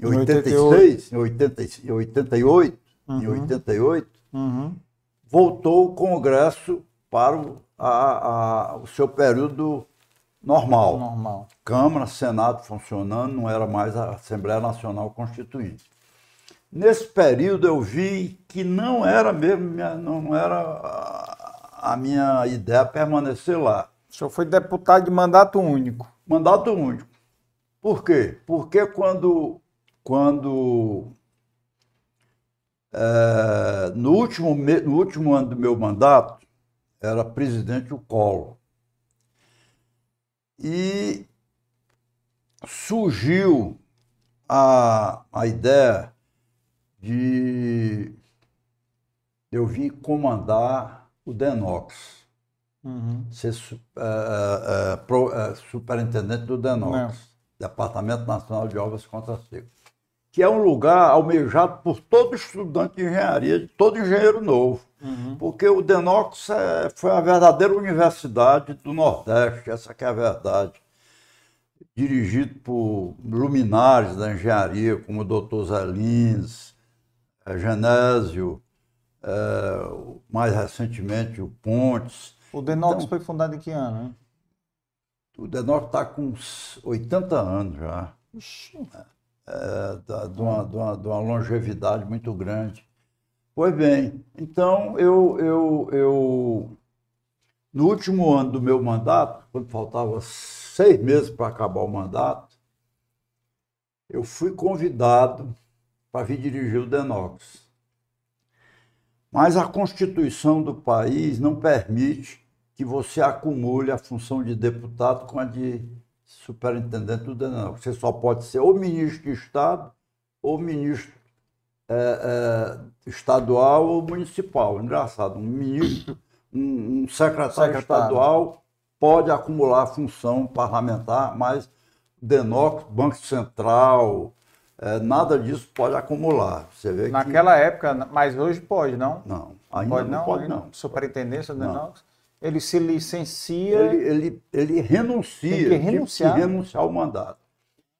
em 86, em 88, em 88, uhum. em 88 uhum. voltou o Congresso para o, a, a, o seu período normal. normal. Câmara, Senado funcionando, não era mais a Assembleia Nacional Constituinte. Nesse período eu vi que não era mesmo, não era a minha ideia permanecer lá. O senhor foi deputado de mandato único. Mandato único. Por quê? Porque quando, quando é, no, último, no último ano do meu mandato, era presidente o Collor. E surgiu a, a ideia de eu vir comandar o DENOX, uhum. ser uh, uh, pro, uh, superintendente do DENOX, Não. Departamento Nacional de Obras Contra Seco, que é um lugar almejado por todo estudante de engenharia, todo engenheiro novo. Uhum. Porque o Denox é, foi a verdadeira universidade do Nordeste, essa que é a verdade. Dirigido por luminares da engenharia, como o doutor Zé Lins, é, Genésio, é, mais recentemente o Pontes. O Denox então, foi fundado em que ano? Hein? O Denox está com 80 anos já. Ixi. É, de, uma, de, uma, de uma longevidade muito grande. Pois bem, então eu, eu, eu no último ano do meu mandato, quando faltava seis meses para acabar o mandato, eu fui convidado para vir dirigir o Denox. Mas a Constituição do país não permite que você acumule a função de deputado com a de superintendente do Denox. Você só pode ser ou ministro de Estado ou ministro é, é, estadual ou municipal. Engraçado, um ministro, um, um secretário, secretário, estadual pode acumular função parlamentar, mas DENOC, Banco Central, é, nada disso pode acumular. Você vê Naquela que... época, mas hoje pode, não? Não, ainda pode, não, não pode não. Superintendência do DENOX? Ele se licencia... Ele, ele, ele renuncia, tem que renunciar. renunciar ao mandato.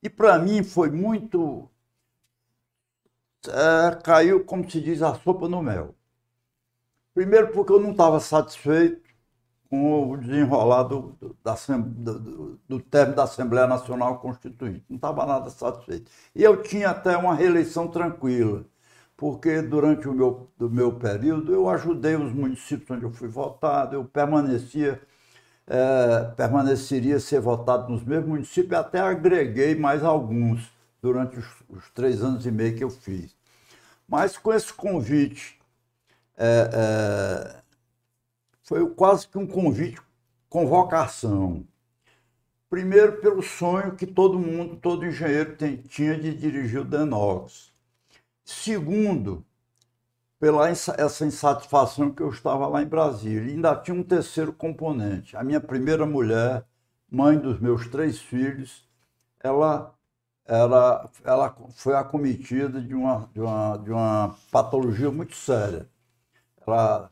E para mim foi muito é, caiu, como se diz, a sopa no mel. Primeiro porque eu não estava satisfeito com o desenrolar do, do, da, do, do término da Assembleia Nacional Constituinte. Não estava nada satisfeito. E eu tinha até uma reeleição tranquila, porque durante o meu, do meu período eu ajudei os municípios onde eu fui votado, eu permanecia, é, permaneceria ser votado nos mesmos municípios até agreguei mais alguns durante os, os três anos e meio que eu fiz. Mas com esse convite, é, é, foi quase que um convite, convocação. Primeiro, pelo sonho que todo mundo, todo engenheiro tem, tinha de dirigir o Denox. Segundo, pela essa insatisfação que eu estava lá em Brasília. E ainda tinha um terceiro componente. A minha primeira mulher, mãe dos meus três filhos, ela ela, ela foi acometida de uma, de, uma, de uma patologia muito séria. Ela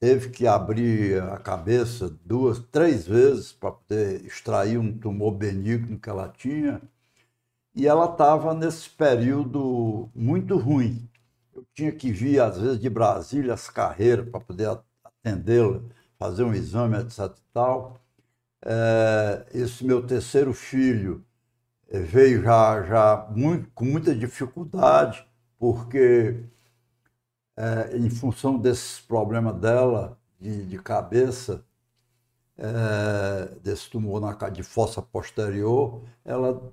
teve que abrir a cabeça duas, três vezes para poder extrair um tumor benigno que ela tinha. E ela estava nesse período muito ruim. Eu tinha que vir, às vezes, de Brasília, as carreiras, para poder atendê-la, fazer um exame, etc. Tal. É, esse meu terceiro filho eh, veio já, já muito, com muita dificuldade, porque é, em função desses problemas dela de, de cabeça, é, desse tumor na, de fossa posterior, ela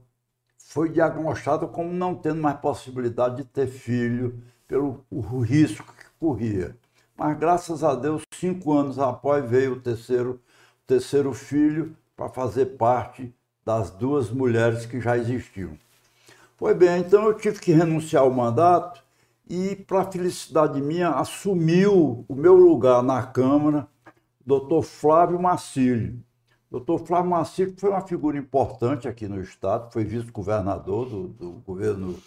foi diagnosticada como não tendo mais possibilidade de ter filho pelo o risco que corria. Mas graças a Deus, cinco anos após veio o terceiro, terceiro filho para fazer parte das duas mulheres que já existiam. Foi bem, então eu tive que renunciar ao mandato e, para felicidade minha, assumiu o meu lugar na Câmara o doutor Flávio Macílio. Doutor Flávio Macílio foi uma figura importante aqui no Estado, foi vice-governador do, do, governo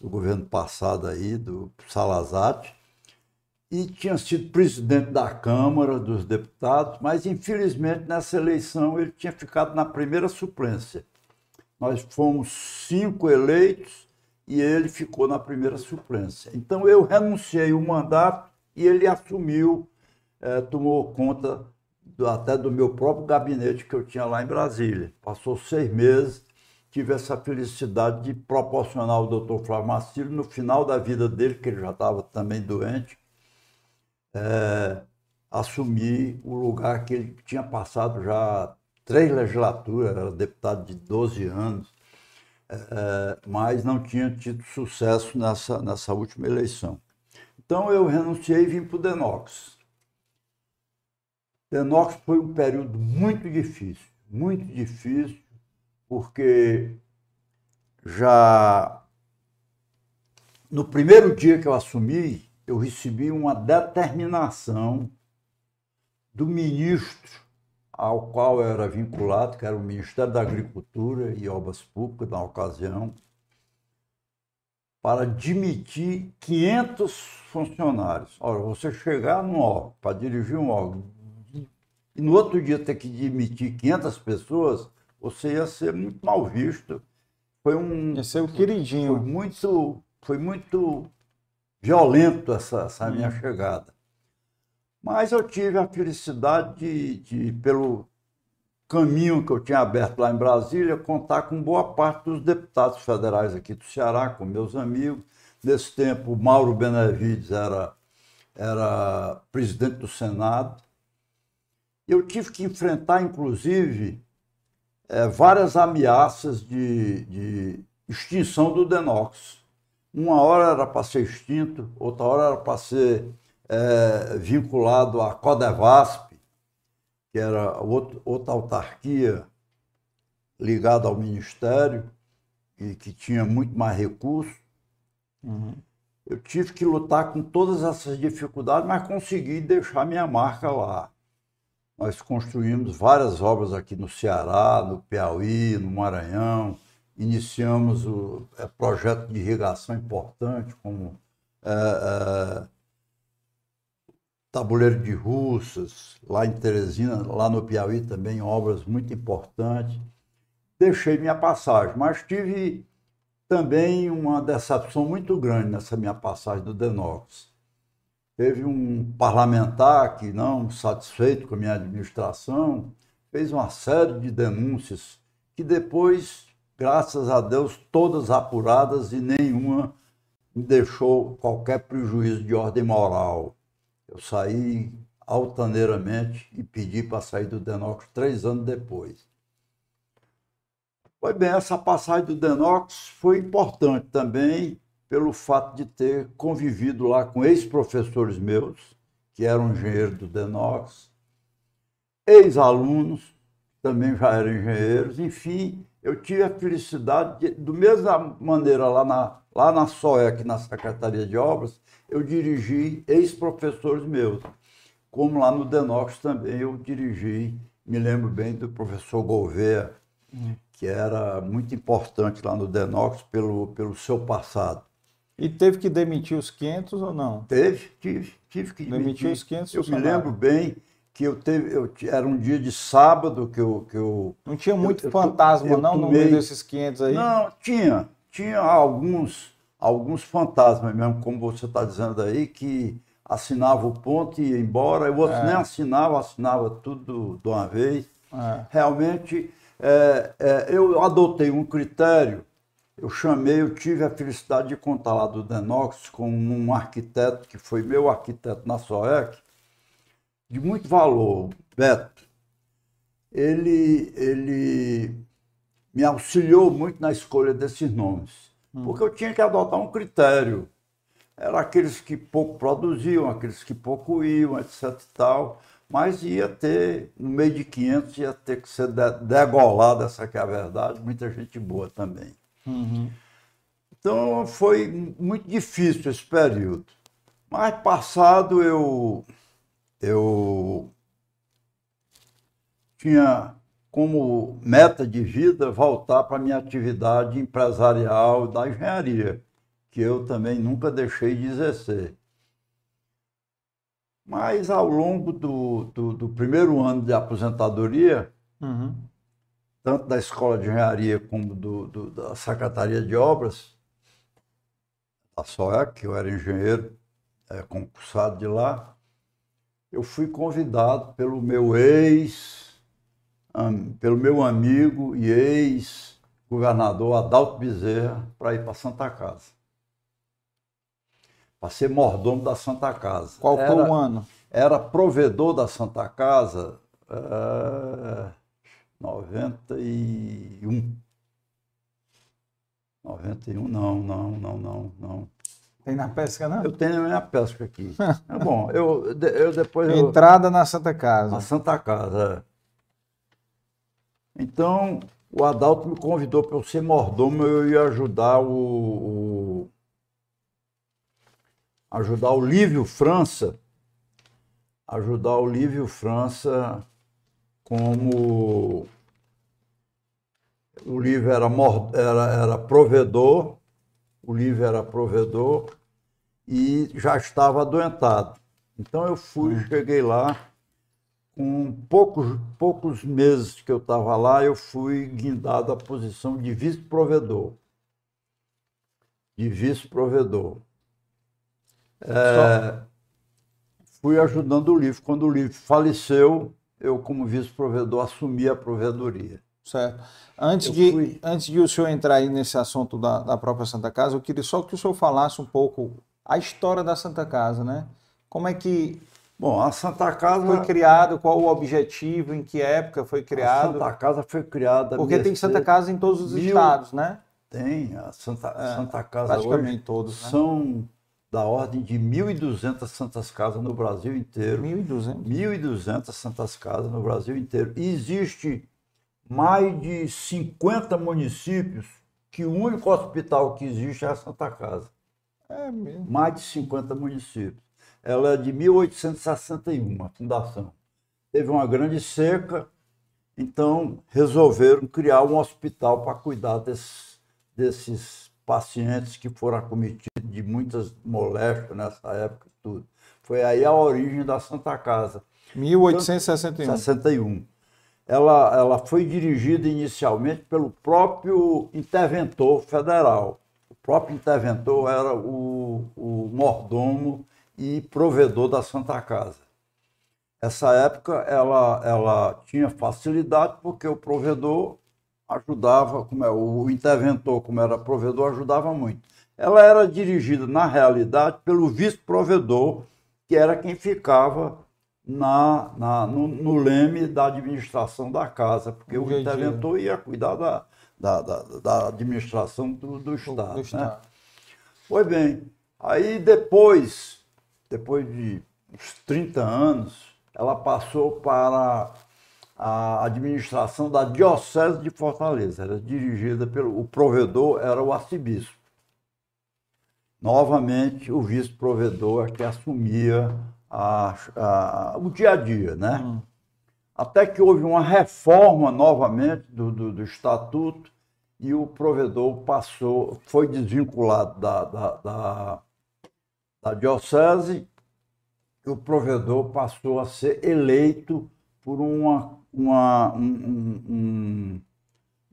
do governo passado aí, do Salazar, e tinha sido presidente da Câmara dos Deputados, mas infelizmente nessa eleição ele tinha ficado na primeira suplência. Nós fomos cinco eleitos e ele ficou na primeira suplência. Então eu renunciei o mandato e ele assumiu, é, tomou conta até do meu próprio gabinete que eu tinha lá em Brasília. Passou seis meses, tive essa felicidade de proporcionar ao doutor Flávio Marcílio, no final da vida dele, que ele já estava também doente, é, assumir o lugar que ele tinha passado já três legislaturas, era deputado de 12 anos, é, mas não tinha tido sucesso nessa, nessa última eleição. Então eu renunciei e vim para o Denox. Denox foi um período muito difícil, muito difícil, porque já no primeiro dia que eu assumi, eu recebi uma determinação do ministro ao qual eu era vinculado, que era o Ministério da Agricultura e Obras Públicas, na ocasião, para demitir 500 funcionários. Ora, você chegar num órgão, para dirigir um órgão, e no outro dia ter que demitir 500 pessoas, você ia ser muito mal visto. Foi um. Ia ser o queridinho. Foi muito, foi muito violento essa, essa minha hum. chegada. Mas eu tive a felicidade de, de, pelo caminho que eu tinha aberto lá em Brasília, contar com boa parte dos deputados federais aqui do Ceará, com meus amigos. Nesse tempo, Mauro Benevides era, era presidente do Senado. Eu tive que enfrentar, inclusive, é, várias ameaças de, de extinção do Denox. Uma hora era para ser extinto, outra hora era para ser é, vinculado à Codevasp, que era outro, outra autarquia ligada ao Ministério e que tinha muito mais recursos. Uhum. Eu tive que lutar com todas essas dificuldades, mas consegui deixar minha marca lá. Nós construímos várias obras aqui no Ceará, no Piauí, no Maranhão. Iniciamos o é, projeto de irrigação importante, como é, é, Tabuleiro de Russas, lá em Teresina, lá no Piauí também, obras muito importantes. Deixei minha passagem, mas tive também uma decepção muito grande nessa minha passagem do Denox. Teve um parlamentar que, não satisfeito com a minha administração, fez uma série de denúncias que depois, graças a Deus, todas apuradas e nenhuma me deixou qualquer prejuízo de ordem moral. Eu saí altaneiramente e pedi para sair do Denox três anos depois. Pois bem, essa passagem do Denox foi importante também pelo fato de ter convivido lá com ex-professores meus, que eram engenheiros do Denox, ex-alunos, também já eram engenheiros, enfim, eu tive a felicidade, de, do mesma maneira lá na, lá na SOEC, na Secretaria de Obras, eu dirigi ex-professores meus, como lá no Denox também eu dirigi, me lembro bem do professor Gouveia, hum. que era muito importante lá no Denox pelo, pelo seu passado. E teve que demitir os 500 ou não? Teve, tive, tive que demitir. Demitir os 500 Eu me lembro bem que eu teve, eu, era um dia de sábado que eu. Que eu não tinha muito eu, fantasma, eu, não, tomei... no meio desses 500 aí? Não, tinha. Tinha alguns, alguns fantasmas mesmo, como você está dizendo aí, que assinava o ponto e ia embora, o outro é. nem assinava, assinava tudo de uma vez. É. Realmente, é, é, eu adotei um critério, eu chamei, eu tive a felicidade de contar lá do Denox com um arquiteto que foi meu arquiteto na SOEC, de muito valor, Beto. Ele, ele me auxiliou muito na escolha desses nomes, hum. porque eu tinha que adotar um critério. Eram aqueles que pouco produziam, aqueles que pouco iam, etc e tal, mas ia ter, no meio de 500, ia ter que ser degolado, essa que é a verdade, muita gente boa também. Uhum. Então foi muito difícil esse período. Mas passado eu eu tinha como meta de vida voltar para a minha atividade empresarial da engenharia, que eu também nunca deixei de exercer. Mas ao longo do, do, do primeiro ano de aposentadoria, uhum. Tanto da Escola de Engenharia como do, do, da Secretaria de Obras, a SOEC, que eu era engenheiro é, concursado de lá, eu fui convidado pelo meu ex, um, pelo meu amigo e ex-governador Adalto Bezerra para ir para Santa Casa. Para ser mordomo da Santa Casa. Qual foi o ano? Era provedor da Santa Casa uh, 91. 91, não, não, não, não, não. Tem na pesca, não? Eu tenho na minha pesca aqui. é bom, eu, eu depois. Entrada eu... na Santa Casa. Na Santa Casa, é. Então, o Adalto me convidou para eu ser mordomo, eu ia ajudar o, o ajudar o Lívio França, ajudar o Lívio França como o Lívio era, era, era provedor, o Lívio era provedor e já estava adoentado. Então eu fui, hum. cheguei lá, com poucos, poucos meses que eu estava lá, eu fui guindado à posição de vice-provedor. De vice-provedor. É, fui ajudando o livro. Quando o livro faleceu, eu, como vice-provedor, assumi a provedoria. Certo. Antes de, fui... antes de o senhor entrar aí nesse assunto da, da própria Santa Casa, eu queria só que o senhor falasse um pouco a história da Santa Casa, né? Como é que Bom, a Santa Casa foi criado, qual o objetivo, em que época foi criado? A Santa Casa foi criada Porque tem Santa Casa em todos os mil... estados, né? Tem, a Santa, é, Santa Casa praticamente hoje todos, né? são da ordem de 1.200 santas casas no Brasil inteiro. 1.200? 1.200 santas casas no Brasil inteiro. E existe mais de 50 municípios que o único hospital que existe é a Santa Casa. É mesmo. Mais de 50 municípios. Ela é de 1861, a fundação. Teve uma grande seca, então resolveram criar um hospital para cuidar desses, desses pacientes que foram acometidos de muitas moléstias nessa época tudo. Foi aí a origem da Santa Casa. 1861. 61 ela, ela foi dirigida inicialmente pelo próprio interventor federal. O próprio interventor era o, o mordomo e provedor da Santa Casa. Essa época ela, ela tinha facilidade porque o provedor ajudava, como é, o interventor, como era provedor, ajudava muito. Ela era dirigida, na realidade, pelo vice-provedor, que era quem ficava na, na no, no, leme da administração da casa, porque o interventor ia cuidar da, da, da, da administração do, do Estado. Do né? Estado. Pois bem, aí depois, depois de uns 30 anos, ela passou para a administração da Diocese de Fortaleza. Era dirigida pelo o provedor, era o arcebispo. Novamente, o vice-provedor que assumia a, a, o dia a dia, né? Hum. Até que houve uma reforma novamente do, do, do, estatuto e o provedor passou, foi desvinculado da, da, da, da diocese o provedor passou a ser eleito por uma, uma, um, um,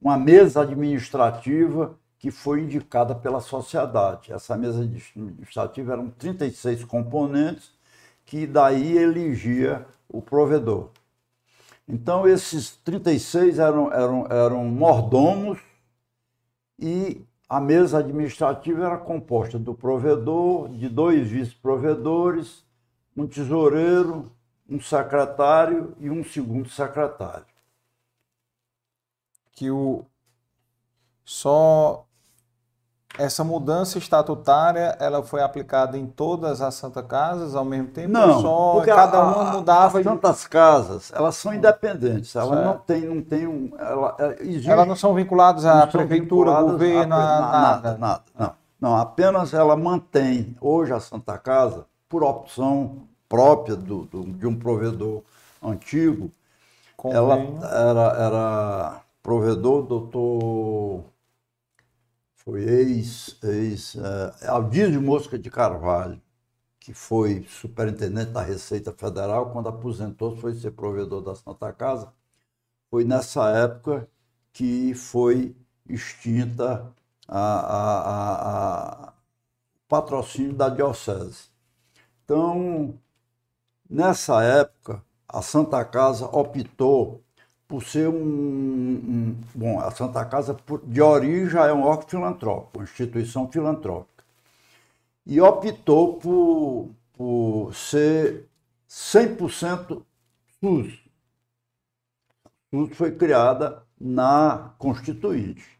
uma mesa administrativa que foi indicada pela sociedade. Essa mesa administrativa eram 36 componentes que daí elegia o provedor. Então, esses 36 eram, eram, eram mordomos e a mesa administrativa era composta do provedor, de dois vice-provedores, um tesoureiro, um secretário e um segundo secretário. Que o só essa mudança estatutária ela foi aplicada em todas as Santa Casas ao mesmo tempo? Não, só porque cada a, uma mudava. As Santas Casas, elas são independentes. Elas não têm, não têm um. Ela, elas não são vinculadas à prefeitura, ao governo, a, a, nada. Nada, nada. Não, não, apenas ela mantém hoje a Santa Casa por opção própria do, do de um provedor antigo. Convênio. Ela era, era provedor, doutor foi ex, ex uh, Aldísio Mosca de Carvalho, que foi superintendente da Receita Federal, quando aposentou, foi ser provedor da Santa Casa. Foi nessa época que foi extinta a, a, a, a patrocínio da Diocese. Então, nessa época, a Santa Casa optou por ser um, um, Bom, a Santa Casa, de origem, já é um órgão filantrópico, uma instituição filantrópica. E optou por, por ser 100% SUS. SUS foi criada na Constituinte.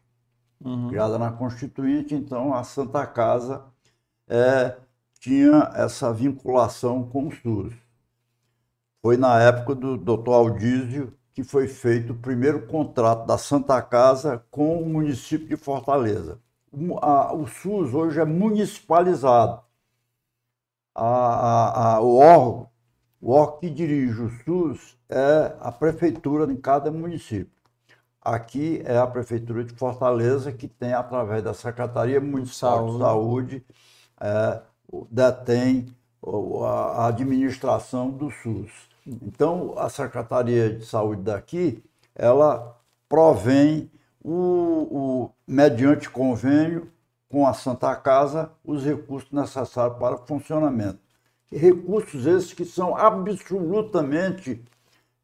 Uhum. Criada na Constituinte, então a Santa Casa é, tinha essa vinculação com o SUS. Foi na época do doutor Aldísio que foi feito o primeiro contrato da Santa Casa com o município de Fortaleza. O, SUS hoje é municipalizado. A, a, a, o órgão, o órgão que dirige o SUS é a prefeitura em cada município. Aqui é a prefeitura de Fortaleza que tem através da Secretaria Municipal de Saúde é, detém a administração do SUS. Então, a Secretaria de Saúde daqui, ela provém, o, o, mediante convênio com a Santa Casa, os recursos necessários para o funcionamento. Recursos esses que são absolutamente,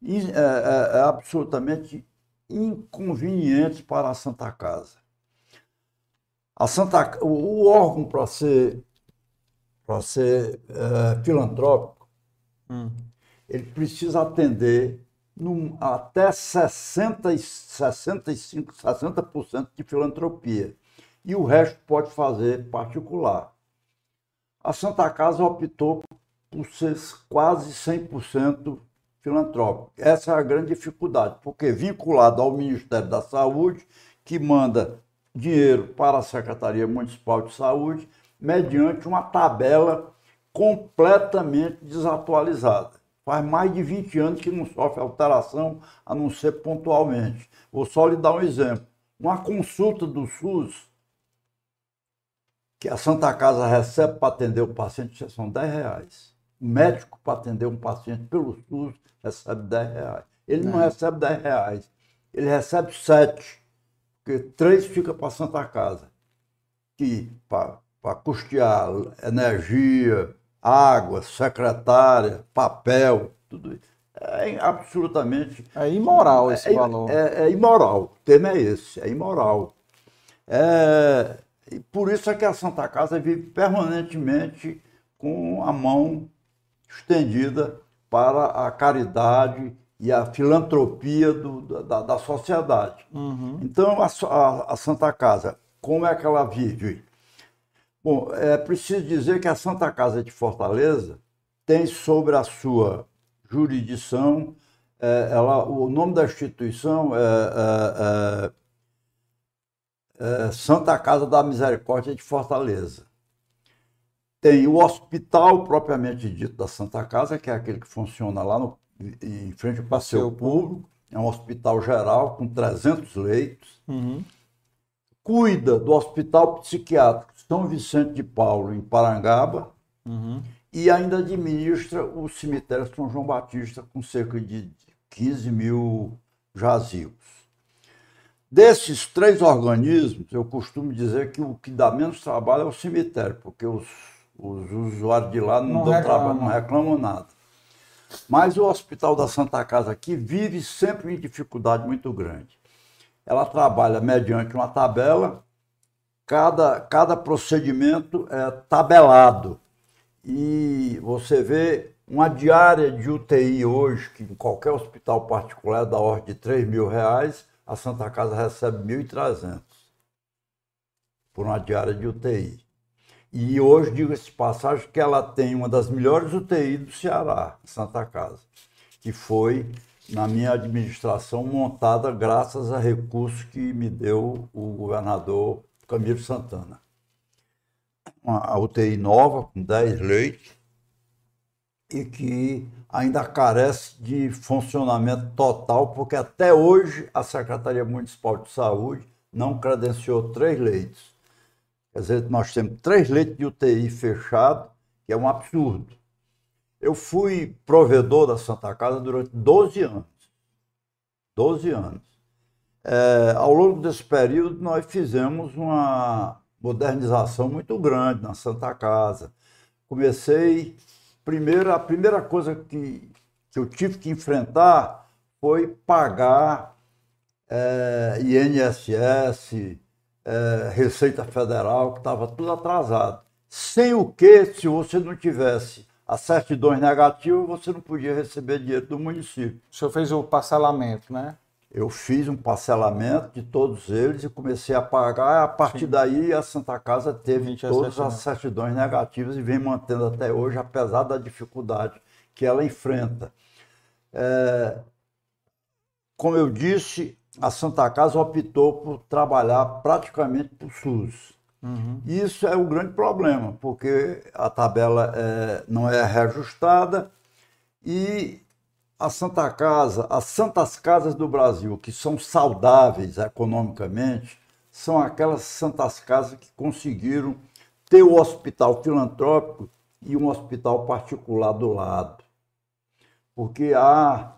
é, é, é, absolutamente inconvenientes para a Santa Casa. A Santa, o, órgão para ser, para ser é, filantrópico, hum ele precisa atender num, até 60, 65, 60% de filantropia. E o resto pode fazer particular. A Santa Casa optou por ser quase 100% filantrópico. Essa é a grande dificuldade, porque vinculado ao Ministério da Saúde, que manda dinheiro para a Secretaria Municipal de Saúde, mediante uma tabela completamente desatualizada. Faz mais de 20 anos que não sofre alteração, a não ser pontualmente. Vou só lhe dar um exemplo. Uma consulta do SUS, que a Santa Casa recebe para atender o paciente, são 10 reais. O médico para atender um paciente pelo SUS recebe 10 reais. Ele não, é. recebe 10 reais, ele recebe 7, porque 3 fica para a Santa Casa, que para custear energia, água, secretária, papel, tudo isso. É absolutamente. É imoral esse é, valor. É, é, imoral. O tema é esse, é imoral. É, e por isso é que a Santa Casa vive permanentemente com a mão estendida para a caridade e a filantropia do, da, da sociedade. Uhum. Então, a, a, a Santa Casa, como é que ela vive? Bom, é preciso dizer que a Santa Casa de Fortaleza tem sobre a sua jurisdição, é, ela, o nome da instituição é, é, é, é Santa Casa da Misericórdia de Fortaleza. Tem o hospital propriamente dito da Santa Casa, que é aquele que funciona lá no, em frente ao passeio público. É um hospital geral com 300 leitos. Uhum. Cuida do hospital psiquiátrico são Vicente de Paulo, em Parangaba, uhum. e ainda administra o cemitério São João Batista com cerca de 15 mil jazigos. Desses três organismos, eu costumo dizer que o que dá menos trabalho é o cemitério, porque os, os usuários de lá não, não, reclamam. não reclamam nada. Mas o Hospital da Santa Casa aqui vive sempre em dificuldade muito grande. Ela trabalha mediante uma tabela, cada, cada procedimento é tabelado. E você vê uma diária de UTI hoje, que em qualquer hospital particular é da ordem de 3 mil reais, a Santa Casa recebe 1.300 por uma diária de UTI. E hoje, diga-se de passagem, que ela tem uma das melhores UTI do Ceará, Santa Casa, que foi, na minha administração, montada graças a recursos que me deu o governador Camilo Santana. Uma UTI nova, com 10 leitos, e que ainda carece de funcionamento total, porque até hoje a Secretaria Municipal de Saúde não credenciou três leitos. Quer dizer, nós temos três leitos de UTI fechado, que é um absurdo. Eu fui provedor da Santa Casa durante 12 anos. 12 anos. É, ao longo desse período, nós fizemos uma modernização muito grande na Santa Casa. Comecei, primeiro, a primeira coisa que, que eu tive que enfrentar foi pagar é, INSS, é, Receita Federal, que estava tudo atrasado. Sem o que, se você não tivesse as certidões negativas, você não podia receber dinheiro do município. O senhor fez o parcelamento, né? Eu fiz um parcelamento de todos eles e comecei a pagar. A partir Sim. daí, a Santa Casa teve todas as certidões negativas e vem mantendo até hoje, apesar da dificuldade que ela enfrenta. É, como eu disse, a Santa Casa optou por trabalhar praticamente por SUS. Uhum. Isso é o grande problema, porque a tabela é, não é reajustada e a Santa Casa, as santas casas do Brasil que são saudáveis economicamente, são aquelas santas casas que conseguiram ter o hospital filantrópico e um hospital particular do lado. Porque há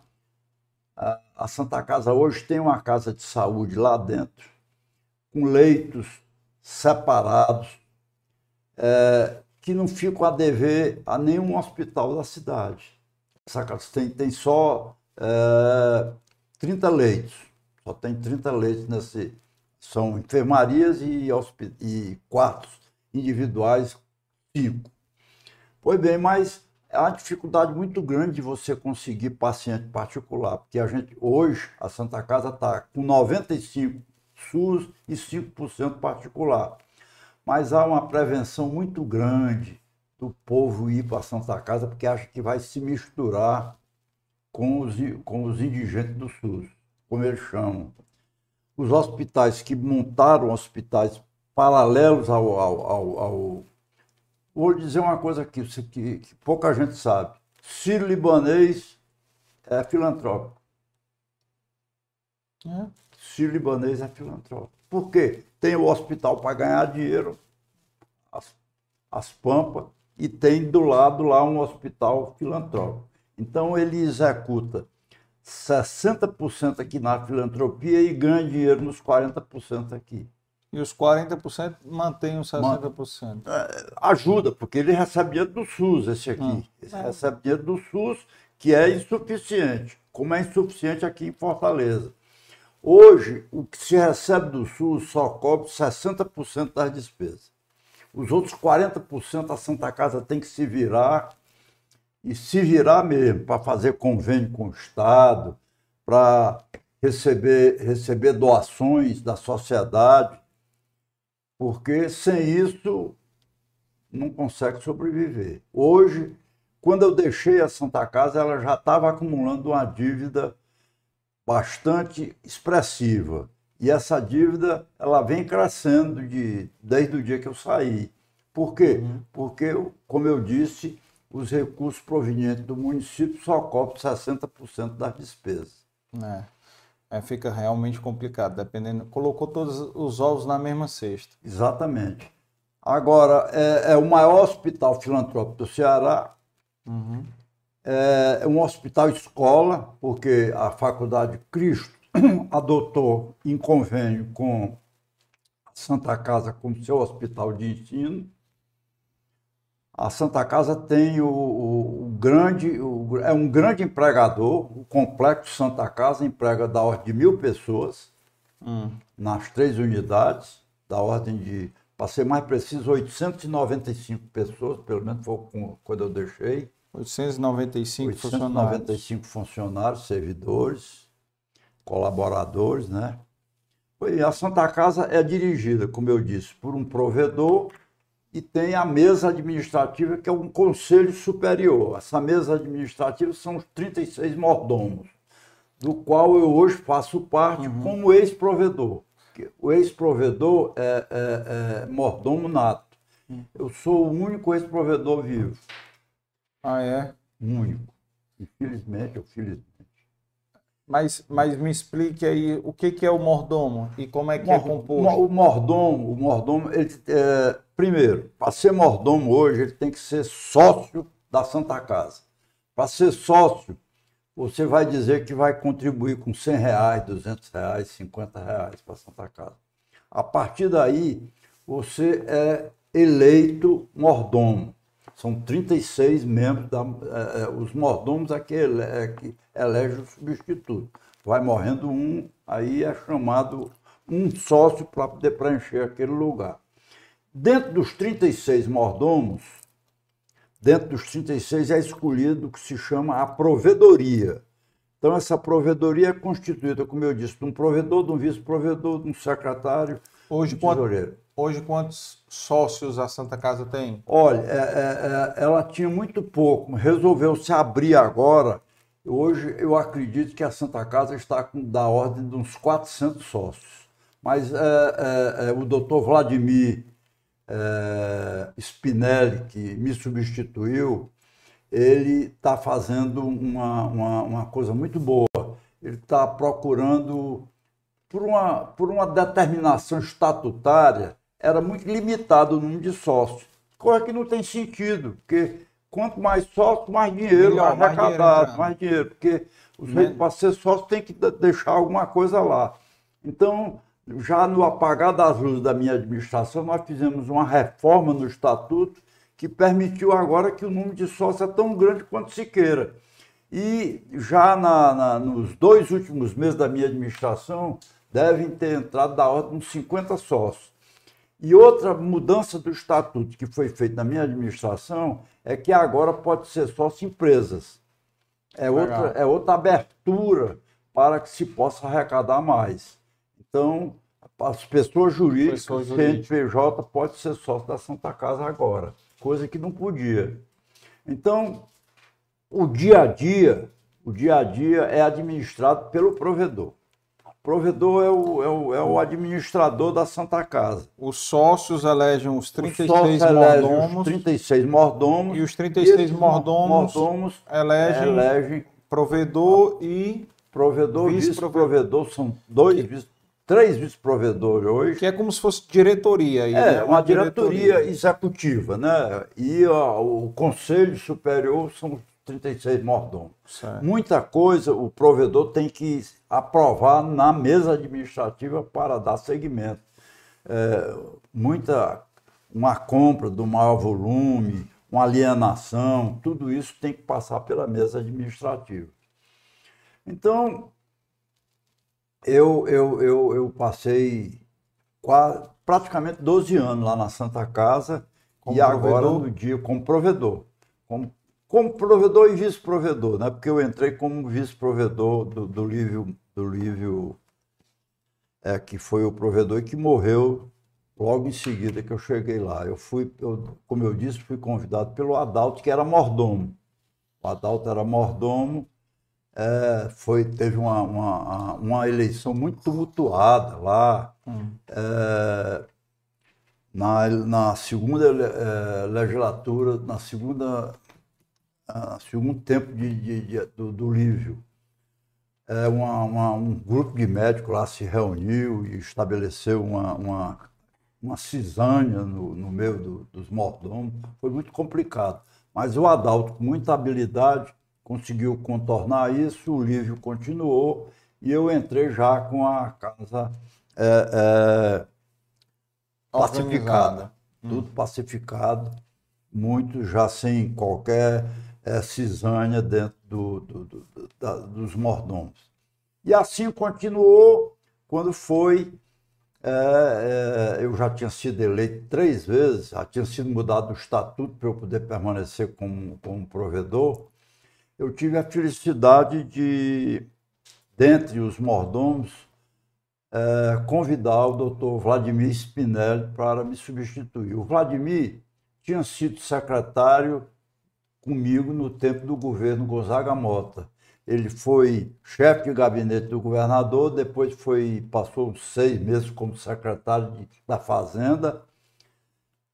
a Santa Casa hoje tem uma casa de saúde lá dentro, com leitos separados, é, que não ficam a dever a nenhum hospital da cidade. Casa tem, tem só é, 30 leitos, só tem 30 leitos nesse. São enfermarias e, e quartos individuais, cinco. Pois bem, mas é uma dificuldade muito grande de você conseguir paciente particular, porque a gente hoje a Santa Casa está com 95 SUS e 5% particular. Mas há uma prevenção muito grande do povo ir para a Santa Casa porque acha que vai se misturar com os, com os indigentes do SUS, como eles chamam. Os hospitais que montaram hospitais paralelos ao, ao, ao, ao Vou dizer uma coisa aqui, que, que pouca gente sabe. Sírio libanês é filantrópico. É. Sírio libanês é filantrópico. Por quê? Tem o hospital para ganhar dinheiro, as, as Pampas, e tem do lado lá um hospital filantrópico. Então ele executa 60% aqui na filantropia e ganha dinheiro nos 40% aqui. E os 40% mantém os 60%. É, ajuda, porque ele recebe dinheiro do SUS, esse aqui. Hum. Esse é. recebe dinheiro do SUS, que é insuficiente, como é insuficiente aqui em Fortaleza. Hoje, o que se recebe do SUS só cobre 60% das despesas. Os outros 40% a Santa Casa tem que se virar, e se virar mesmo, para fazer convênio com o Estado, para receber, receber doações da sociedade porque sem isso não consegue sobreviver. Hoje, quando eu deixei a Santa Casa, ela já estava acumulando uma dívida bastante expressiva. E essa dívida ela vem crescendo de, desde o dia que eu saí. Por quê? Uhum. Porque, como eu disse, os recursos provenientes do município só cobrem 60% das despesas. É é, fica realmente complicado, dependendo. Colocou todos os ovos na mesma cesta. Exatamente. Agora, é, é o maior hospital filantrópico do Ceará. Uhum. É um hospital escola, porque a Faculdade Cristo adotou em convênio com a Santa Casa como seu hospital de ensino. A Santa Casa tem o, o, o grande, o, é um grande empregador, o Complexo Santa Casa emprega da ordem de mil pessoas hum. nas três unidades, da ordem de, para ser mais preciso, 895 pessoas, pelo menos foi quando eu deixei. 895, 895 funcionários. funcionários, servidores, colaboradores, né? E a Santa Casa é dirigida, como eu disse, por um provedor e tem a mesa administrativa, que é um conselho superior. Essa mesa administrativa são os 36 mordomos, do qual eu hoje faço parte uhum. como ex-provedor. O ex-provedor é, é, é, mordomo nato. Eu sou o único ex-provedor vivo. Ah, é? Único. Infelizmente ou felizmente. Mas, mas me explique aí o que, que é o mordomo e como é que é composto. O mordomo, o mordomo ele, é, primeiro, para ser mordomo hoje, ele tem que ser sócio da Santa Casa. Para ser sócio, você vai dizer que vai contribuir com 100 reais, 200 reais, 50 reais para a Santa Casa. A partir daí, você é eleito mordomo. São 36 membros, da, é, é, os mordomos é que, ele, é que elege o substituto. Vai morrendo um, aí é chamado um sócio para poder preencher aquele lugar. Dentro dos 36 mordomos, dentro dos 36 é escolhido o que se chama a provedoria. Então, essa provedoria é constituída, como eu disse, de um provedor, de um vice-provedor, de um secretário, hoje, de um tesoureiro. Hoje, quantos sócios a Santa Casa tem? Olha, é, é, é ela tinha muito pouco, resolveu se abrir agora. Hoje, eu acredito que a Santa Casa está com, da ordem de uns 400 sócios. Mas é, é, é, o doutor Vladimir Spinelli, que me substituiu, ele está fazendo uma, uma, uma, coisa muito boa. Ele está procurando, por uma, por uma determinação estatutária, era muito limitado o número de sócios. Coisa que não tem sentido, porque quanto mais sócios, mais dinheiro Melhor, arrecadado, mais dinheiro, mais dinheiro porque os para ser sócio tem que deixar alguma coisa lá. Então, já no apagar das luzes da minha administração, nós fizemos uma reforma no estatuto que permitiu agora que o número de sócios é tão grande quanto se queira. E já na, na, nos dois últimos meses da minha administração, devem ter entrado da ordem de 50 sócios. E outra mudança do estatuto que foi feita na minha administração é que agora pode ser sócio empresas. É outra, é outra abertura para que se possa arrecadar mais. Então, as pessoas jurídicas, pessoas CNPJ, pode ser sócio da Santa Casa agora, coisa que não podia. Então, o dia a dia, o dia a dia é administrado pelo provedor. O provedor é o, é o, é o administrador da Santa Casa. Os sócios elegem os 36 os mordomos. Os 36 mordomos. E os 36 mordomos, mordomos elegem, elegem provedor e provedor, vice-provedor, vice são dois vice três vice-provedores hoje. Que é como se fosse diretoria. Aí, é, né? uma, diretoria, diretoria, executiva, né? E ó, o Conselho Superior são 36 mordomos. Certo. Muita coisa o provedor tem que aprovar na mesa administrativa para dar seguimento. É, muita, uma compra do maior volume, uma alienação, tudo isso tem que passar pela mesa administrativa. Então, eu, eu, eu, eu passei quase, praticamente 12 anos lá na Santa Casa como e provedor? agora no dia como provedor. Como, como provedor e vice-provedor, né? porque eu entrei como vice-provedor do, do Lívio, do Lívio é, que foi o provedor e que morreu logo em seguida que eu cheguei lá. Eu fui, eu, como eu disse, fui convidado pelo Adalto, que era mordomo. O Adalto era mordomo é, foi, teve uma, uma, uma, eleição muito tumultuada lá. Hum. É, na, na segunda é, legislatura, na segunda segundo tempo de, de, de do, do, Lívio, é, uma, uma, um grupo de médicos lá se reuniu e estabeleceu uma, uma uma cisânia no, no meio do, dos mordomos, foi muito complicado. Mas o Adalto, com muita habilidade, conseguiu contornar isso, o Lívio continuou, e eu entrei já com a casa é, é, pacificada. Tudo pacificado, muito já sem qualquer é, cisânia dentro do, do, do, da, dos mordomos. E assim continuou quando foi. É, é, eu já tinha sido eleito três vezes, já tinha sido mudado o estatuto para eu poder permanecer como, como provedor. Eu tive a felicidade de, dentre os mordomos, é, convidar o doutor Vladimir Spinelli para me substituir. O Vladimir tinha sido secretário comigo no tempo do governo Gonzaga Mota. Ele foi chefe de gabinete do governador, depois foi passou seis meses como secretário de, da Fazenda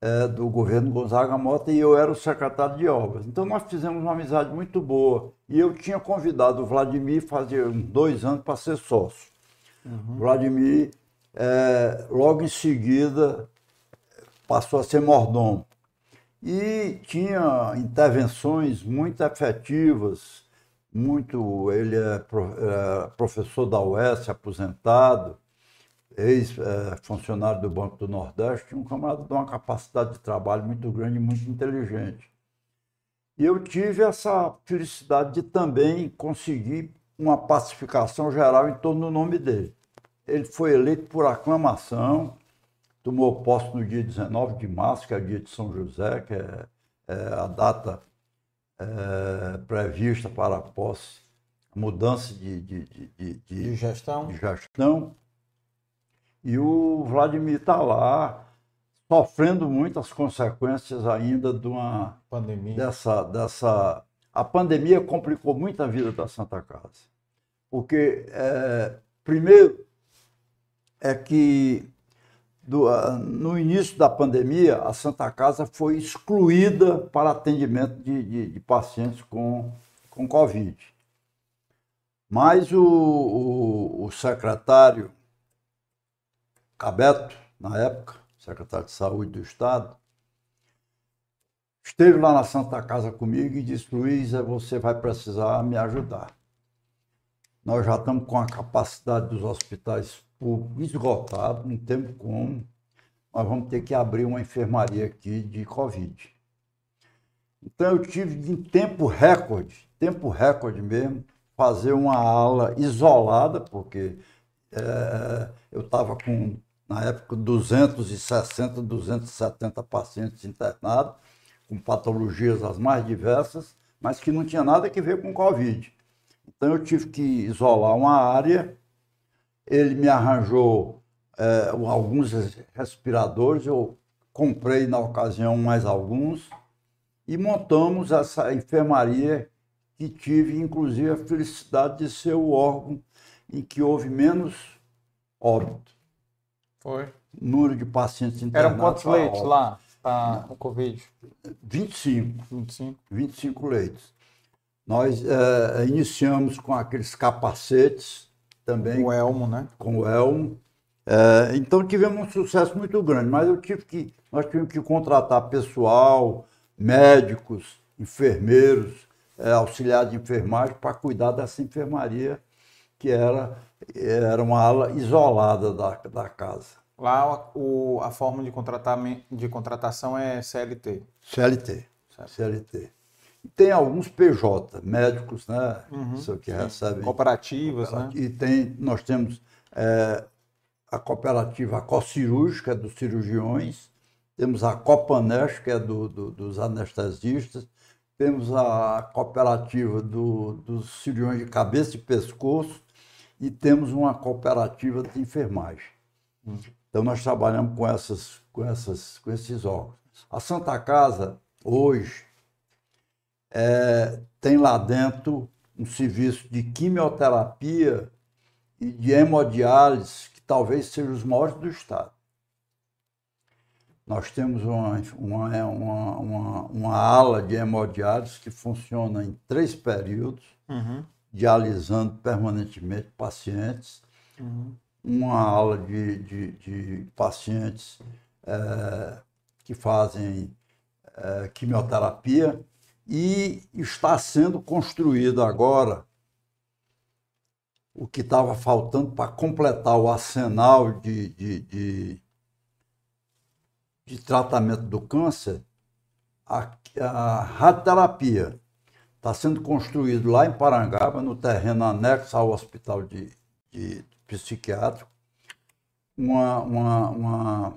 é, do governo Gonzaga Mota e eu era o secretário de obras. Então nós fizemos uma amizade muito boa. E eu tinha convidado o Vladimir fazia uns dois anos para ser sócio. Uhum. Vladimir, é, logo em seguida, passou a ser mordomo. E tinha intervenções muito efetivas muito. Ele é, é professor da UES, aposentado, ex-funcionário do Banco do Nordeste, um camarada de uma capacidade de trabalho muito grande muito inteligente. E eu tive essa felicidade de também conseguir uma pacificação geral em torno do nome dele. Ele foi eleito por aclamação, tomou posse no dia 19 de março, que é o dia de São José, que é, é a data é, prevista para a posse, mudança de, de, de, de, gestão. gestão. E o Vladimir está lá sofrendo muitas consequências ainda de uma pandemia. Dessa, dessa, a pandemia complicou muito a vida da Santa Casa. Porque, é, primeiro, é que do, ah, no início da pandemia, a Santa Casa foi excluída para atendimento de, de, de pacientes com, com Covid. Mas o, o, o, secretário Cabeto, na época, secretário de Saúde do Estado, esteve lá na Santa Casa comigo e disse: Luiz, você vai precisar me ajudar. Nós já estamos com a capacidade dos hospitais esgotado, não temos como. Nós vamos ter que abrir uma enfermaria aqui de Covid. Então eu tive em tempo recorde, tempo recorde mesmo, fazer uma ala isolada, porque é, eu estava com, na época, 260, 270 pacientes internados, com patologias as mais diversas, mas que não tinha nada a ver com Covid. Então eu tive que isolar uma área ele me arranjou é, alguns respiradores, eu comprei na ocasião mais alguns e montamos essa enfermaria que tive, inclusive, a felicidade de ser o órgão em que houve menos óbito. Foi. Número de pacientes internados. Eram quantos leitos lá para o Covid? 25. 25. 25 leitos. Nós é, iniciamos com aqueles capacetes também. Com o Elmo, né? Com o Elmo. É, então tivemos um sucesso muito grande, mas eu tive que, nós tivemos que contratar pessoal, médicos, enfermeiros, é, auxiliares de enfermagem para cuidar dessa enfermaria que era, era uma ala isolada da, da casa. Lá o, a forma de, de contratação é CLT. CLT. Certo. CLT. Tem alguns PJ, médicos, né? Uhum, Isso que recebem. Cooperativas, né? E tem, nós temos é, a cooperativa Cocirúrgica, é dos cirurgiões, temos a Copanesh, que é do, do, dos anestesistas, temos a cooperativa do, dos cirurgiões de cabeça e pescoço e temos uma cooperativa de enfermagem. Uhum. Então nós trabalhamos com, essas, com, essas, com esses órgãos. A Santa Casa, hoje, é, tem lá dentro um serviço de quimioterapia e de hemodiálise que talvez sejam os maiores do Estado. Nós temos uma, uma, uma, uma, uma ala de hemodiálise que funciona em três períodos, uhum. dialisando permanentemente pacientes. Uhum. Uma ala de, de, de pacientes é, que fazem é, quimioterapia e está sendo construído agora o que estava faltando para completar o arsenal de, de, de, de, tratamento do câncer, a, a radioterapia. Está sendo construído lá em Parangaba, no terreno anexo ao hospital de, de psiquiátrico, uma, uma, uma,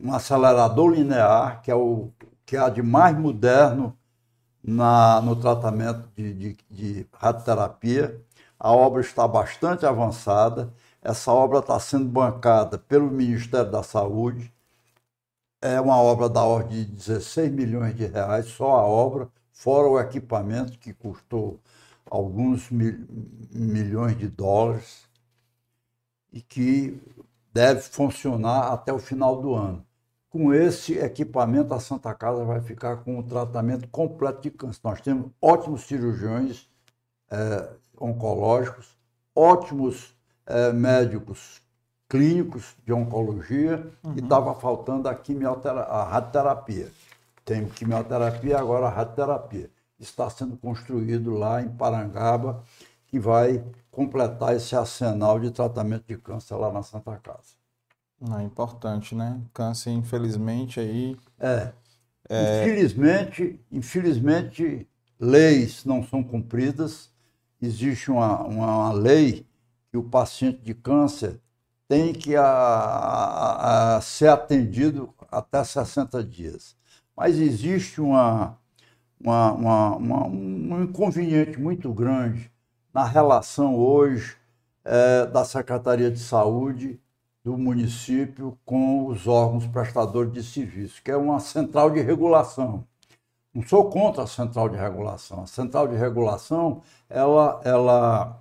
um acelerador linear, que é o que há de mais moderno na, no tratamento de, de, de radioterapia. A obra está bastante avançada. Essa obra está sendo bancada pelo Ministério da Saúde. É uma obra da ordem de 16 milhões de reais, só a obra, fora o equipamento que custou alguns mil, milhões de dólares e que deve funcionar até o final do ano. Com esse equipamento, a Santa Casa vai ficar com o tratamento completo de câncer. Nós temos ótimos cirurgiões é, oncológicos, ótimos é, médicos clínicos de oncologia uhum. e estava faltando a, quimioterapia, a radioterapia. Tem quimioterapia, agora a radioterapia. Está sendo construído lá em Parangaba, que vai completar esse arsenal de tratamento de câncer lá na Santa Casa. É importante, né? Câncer, infelizmente, aí. É. é. Infelizmente, infelizmente, leis não são cumpridas. Existe uma, uma, lei que o paciente de câncer tem que a, a, a ser atendido até 60 dias. Mas existe uma, uma, uma, um inconveniente muito grande na relação hoje é, da Secretaria de Saúde do município com os órgãos prestadores de serviço, que é uma central de regulação. Não sou contra a central de regulação. A central de regulação ela, ela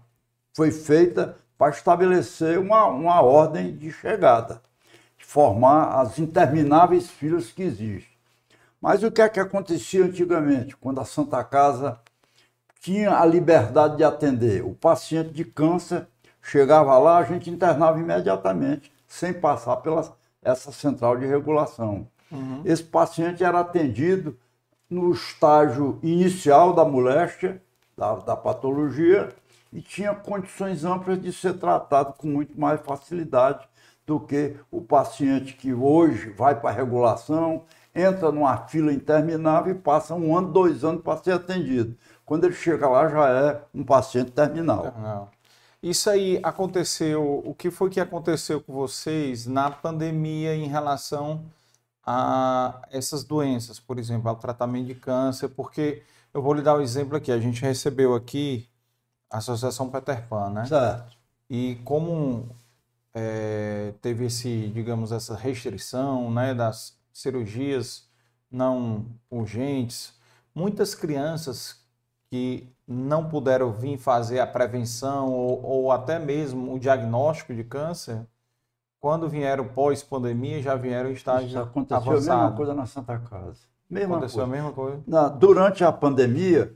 foi feita para estabelecer uma, uma ordem de chegada, de formar as intermináveis filas que existem. Mas o que é que acontecia antigamente, quando a Santa Casa tinha a liberdade de atender? O paciente de câncer chegava lá, a gente internava imediatamente sem passar pela essa central de regulação. Uhum. Esse paciente era atendido no estágio inicial da moléstia, da, da patologia, e tinha condições amplas de ser tratado com muito mais facilidade do que o paciente que hoje vai para a regulação, entra numa fila interminável e passa um ano, dois anos para ser atendido. Quando ele chega lá, já é um paciente terminal. Não. Isso aí aconteceu, o que foi que aconteceu com vocês na pandemia em relação a essas doenças, por exemplo, ao tratamento de câncer, porque eu vou lhe dar o um exemplo aqui, a gente recebeu aqui a Associação Peter Pan, né? Certo. E como é, teve esse, digamos, essa restrição, né, das cirurgias não urgentes, muitas crianças que não puderam vir fazer a prevenção ou, ou até mesmo o diagnóstico de câncer, quando vieram pós-pandemia, já vieram em estágio Isso aconteceu avançado. a mesma coisa na Santa Casa. Mesma aconteceu coisa. a mesma coisa? Na, durante a pandemia,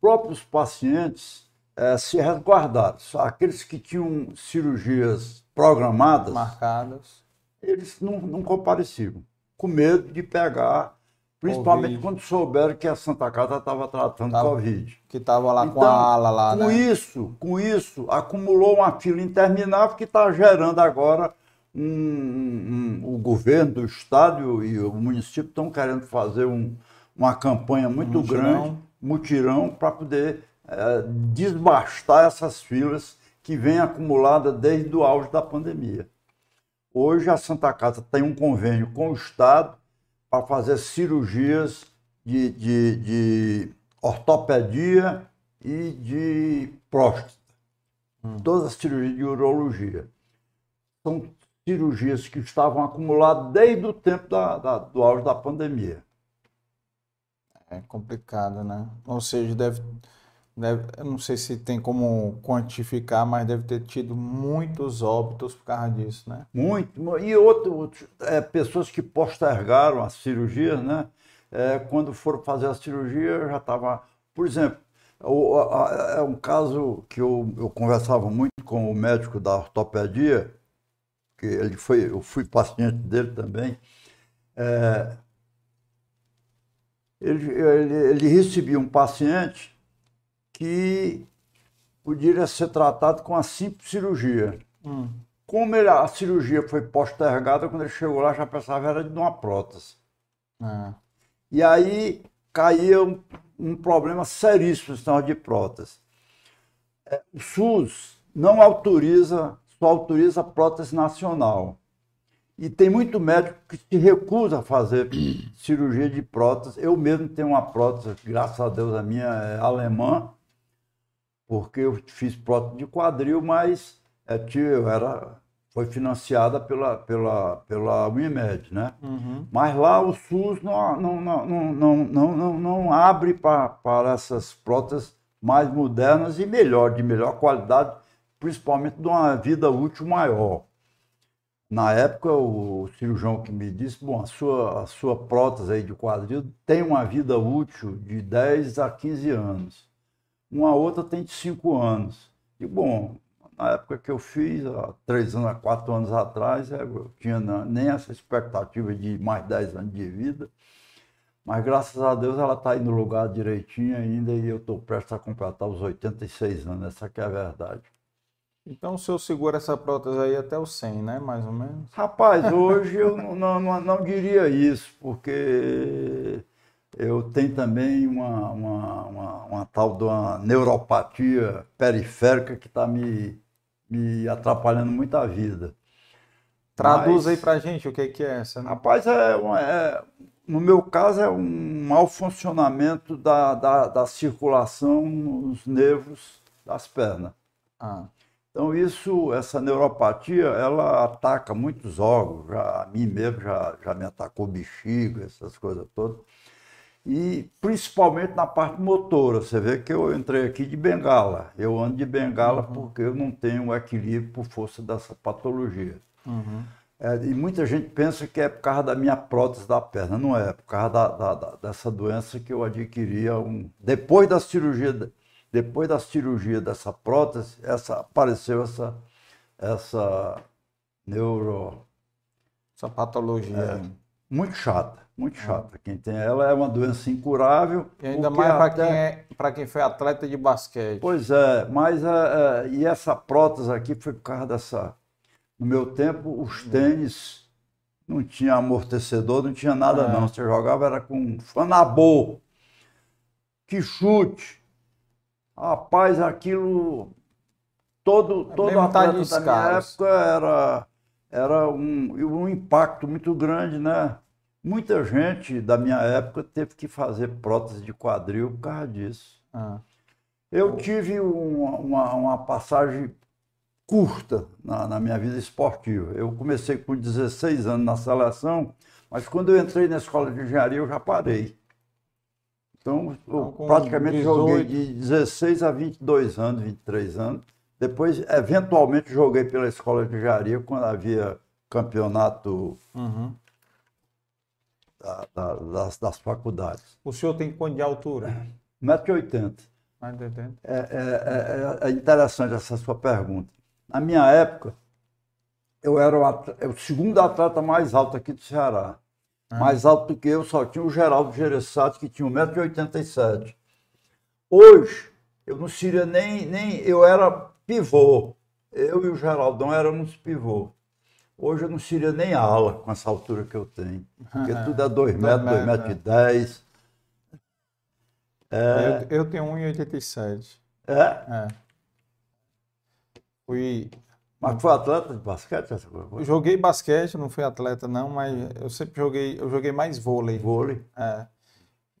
próprios pacientes é, se resguardaram. Aqueles que tinham cirurgias programadas, marcadas, eles não, não compareciam, com medo de pegar Principalmente COVID. quando souberam que a Santa Casa estava tratando tava, Covid. Que estava lá então, com a então, ala lá, com né? isso, com isso, acumulou uma fila interminável que está gerando agora um, um, um, o governo do estado e o município estão querendo fazer um, uma campanha muito mutirão. grande, mutirão, para poder é, desbastar essas filas que vêm acumuladas desde o auge da pandemia. Hoje a Santa Casa tem um convênio com o Estado para fazer cirurgias de, de, de, ortopedia e de próstata. Hum. Todas as cirurgias de urologia. São cirurgias que estavam acumuladas desde o tempo da, da, do auge da pandemia. É complicado, né? Ou seja, deve, deve, eu não sei se tem como quantificar, mas deve ter tido muitos óbitos por causa disso, né? Muito. E outro, é, pessoas que postergaram as cirurgias, né? É, quando foram fazer a cirurgia, já estava. Por exemplo, é um caso que eu, eu conversava muito com o médico da ortopedia, que ele foi, eu fui paciente dele também. É, ele, ele, ele recebia um paciente que poderia ser tratado com a simples cirurgia. Hum. Como ele, a cirurgia foi postergada, quando ele chegou lá já pensava era de uma prótese. É. E aí caía um, um problema seríssimo no sistema de prótese. É, o SUS não autoriza, só autoriza prótese nacional. E tem muito médico que se recusa a fazer cirurgia de prótese. Eu mesmo tenho uma prótese, graças a Deus a minha é alemã, porque eu fiz prótese de quadril, mas é, tio, era, foi financiada pela, pela, pela Unimed, né? Uhum. Mas lá o SUS não, não, não, não, não, não, não, abre para, para essas próteses mais modernas e melhor, de melhor qualidade, principalmente de uma vida útil maior. Na época, o cirurgião que me disse, bom, a sua, a sua prótese aí de quadril tem uma vida útil de 10 a 15 anos. Uma outra tem de 5 anos. E, bom, na época que eu fiz, há 3 anos, há 4 anos atrás, é, eu tinha nem essa expectativa de mais 10 anos de vida. Mas, graças a Deus, ela está aí no lugar direitinho ainda e eu estou prestes a completar os 86 anos. Essa que é a verdade. Então o senhor segura essa prótese aí até os 100, né? Mais ou menos. Rapaz, hoje eu não, não, não diria isso, porque eu tenho também uma, uma, uma, uma tal de uma neuropatia periférica que está me, me atrapalhando muito a vida. Traduz Mas- aí pra gente o que, que é essa. né? Rapaz, é, é- no meu caso é um mau funcionamento da, da, da circulação nos nervos das pernas. Ah, Então isso, essa neuropatia, ela ataca muitos órgãos, já, a mim mesmo já, já me atacou bexiga, essas coisas todas. E principalmente na parte motora, você vê que eu entrei aqui de bengala. Eu ando de bengala porque eu não tenho equilíbrio por força dessa patologia. uhum. É, e muita gente pensa que é por causa da minha prótese da perna. Não é, é por causa da, da- da- dessa doença que eu adquiria um, depois da cirurgia. Depois da cirurgia dessa prótese, essa, apareceu essa, essa neuro. Essa patologia. aí. Muito chata, muito chata. Quem tem ela é uma doença incurável. E ainda mais para até- quem, é, pra quem foi atleta de basquete. Pois é, mas é, é, e essa prótese aqui foi por causa dessa. No meu tempo, os tênis não tinha amortecedor, não tinha nada É. não. Você jogava era com fanabô, que chute. Rapaz, aquilo todo todo mesmo atleta da minha época era era um, um impacto muito grande, né? Muita gente da minha época teve que fazer prótese de quadril por causa disso. Ah, Eu tive uma, uma, uma passagem curta na, na minha vida esportiva. Eu comecei com 16 anos na seleção, mas quando eu entrei na escola de engenharia eu já parei. Então, eu Então, praticamente joguei 18. de 16 a 22 anos, 23 anos. Depois, eventualmente, joguei pela escola de engenharia quando havia campeonato uhum. Da- da- das, das faculdades. O senhor tem quanto de altura? 1,80m. Mais de 80? É, é- é- é interessante essa sua pergunta. Na minha época, eu era o, atle- o segundo atleta mais alto aqui do Ceará. Mais alto do que eu só tinha o Geraldo Gereissati, que tinha 1,87m. Hoje, eu não seria nem, nem. Eu era pivô. Eu e o Geraldão éramos pivô. Hoje eu não seria nem ala com essa altura que eu tenho. Porque tudo é 2 metros, 2 metros, e 10. Eu, eu tenho 1,87. É? É. Fui, Mas foi atleta de basquete essa coisa? joguei basquete, não fui atleta não, mas eu sempre joguei, eu joguei mais vôlei. Vôlei. É.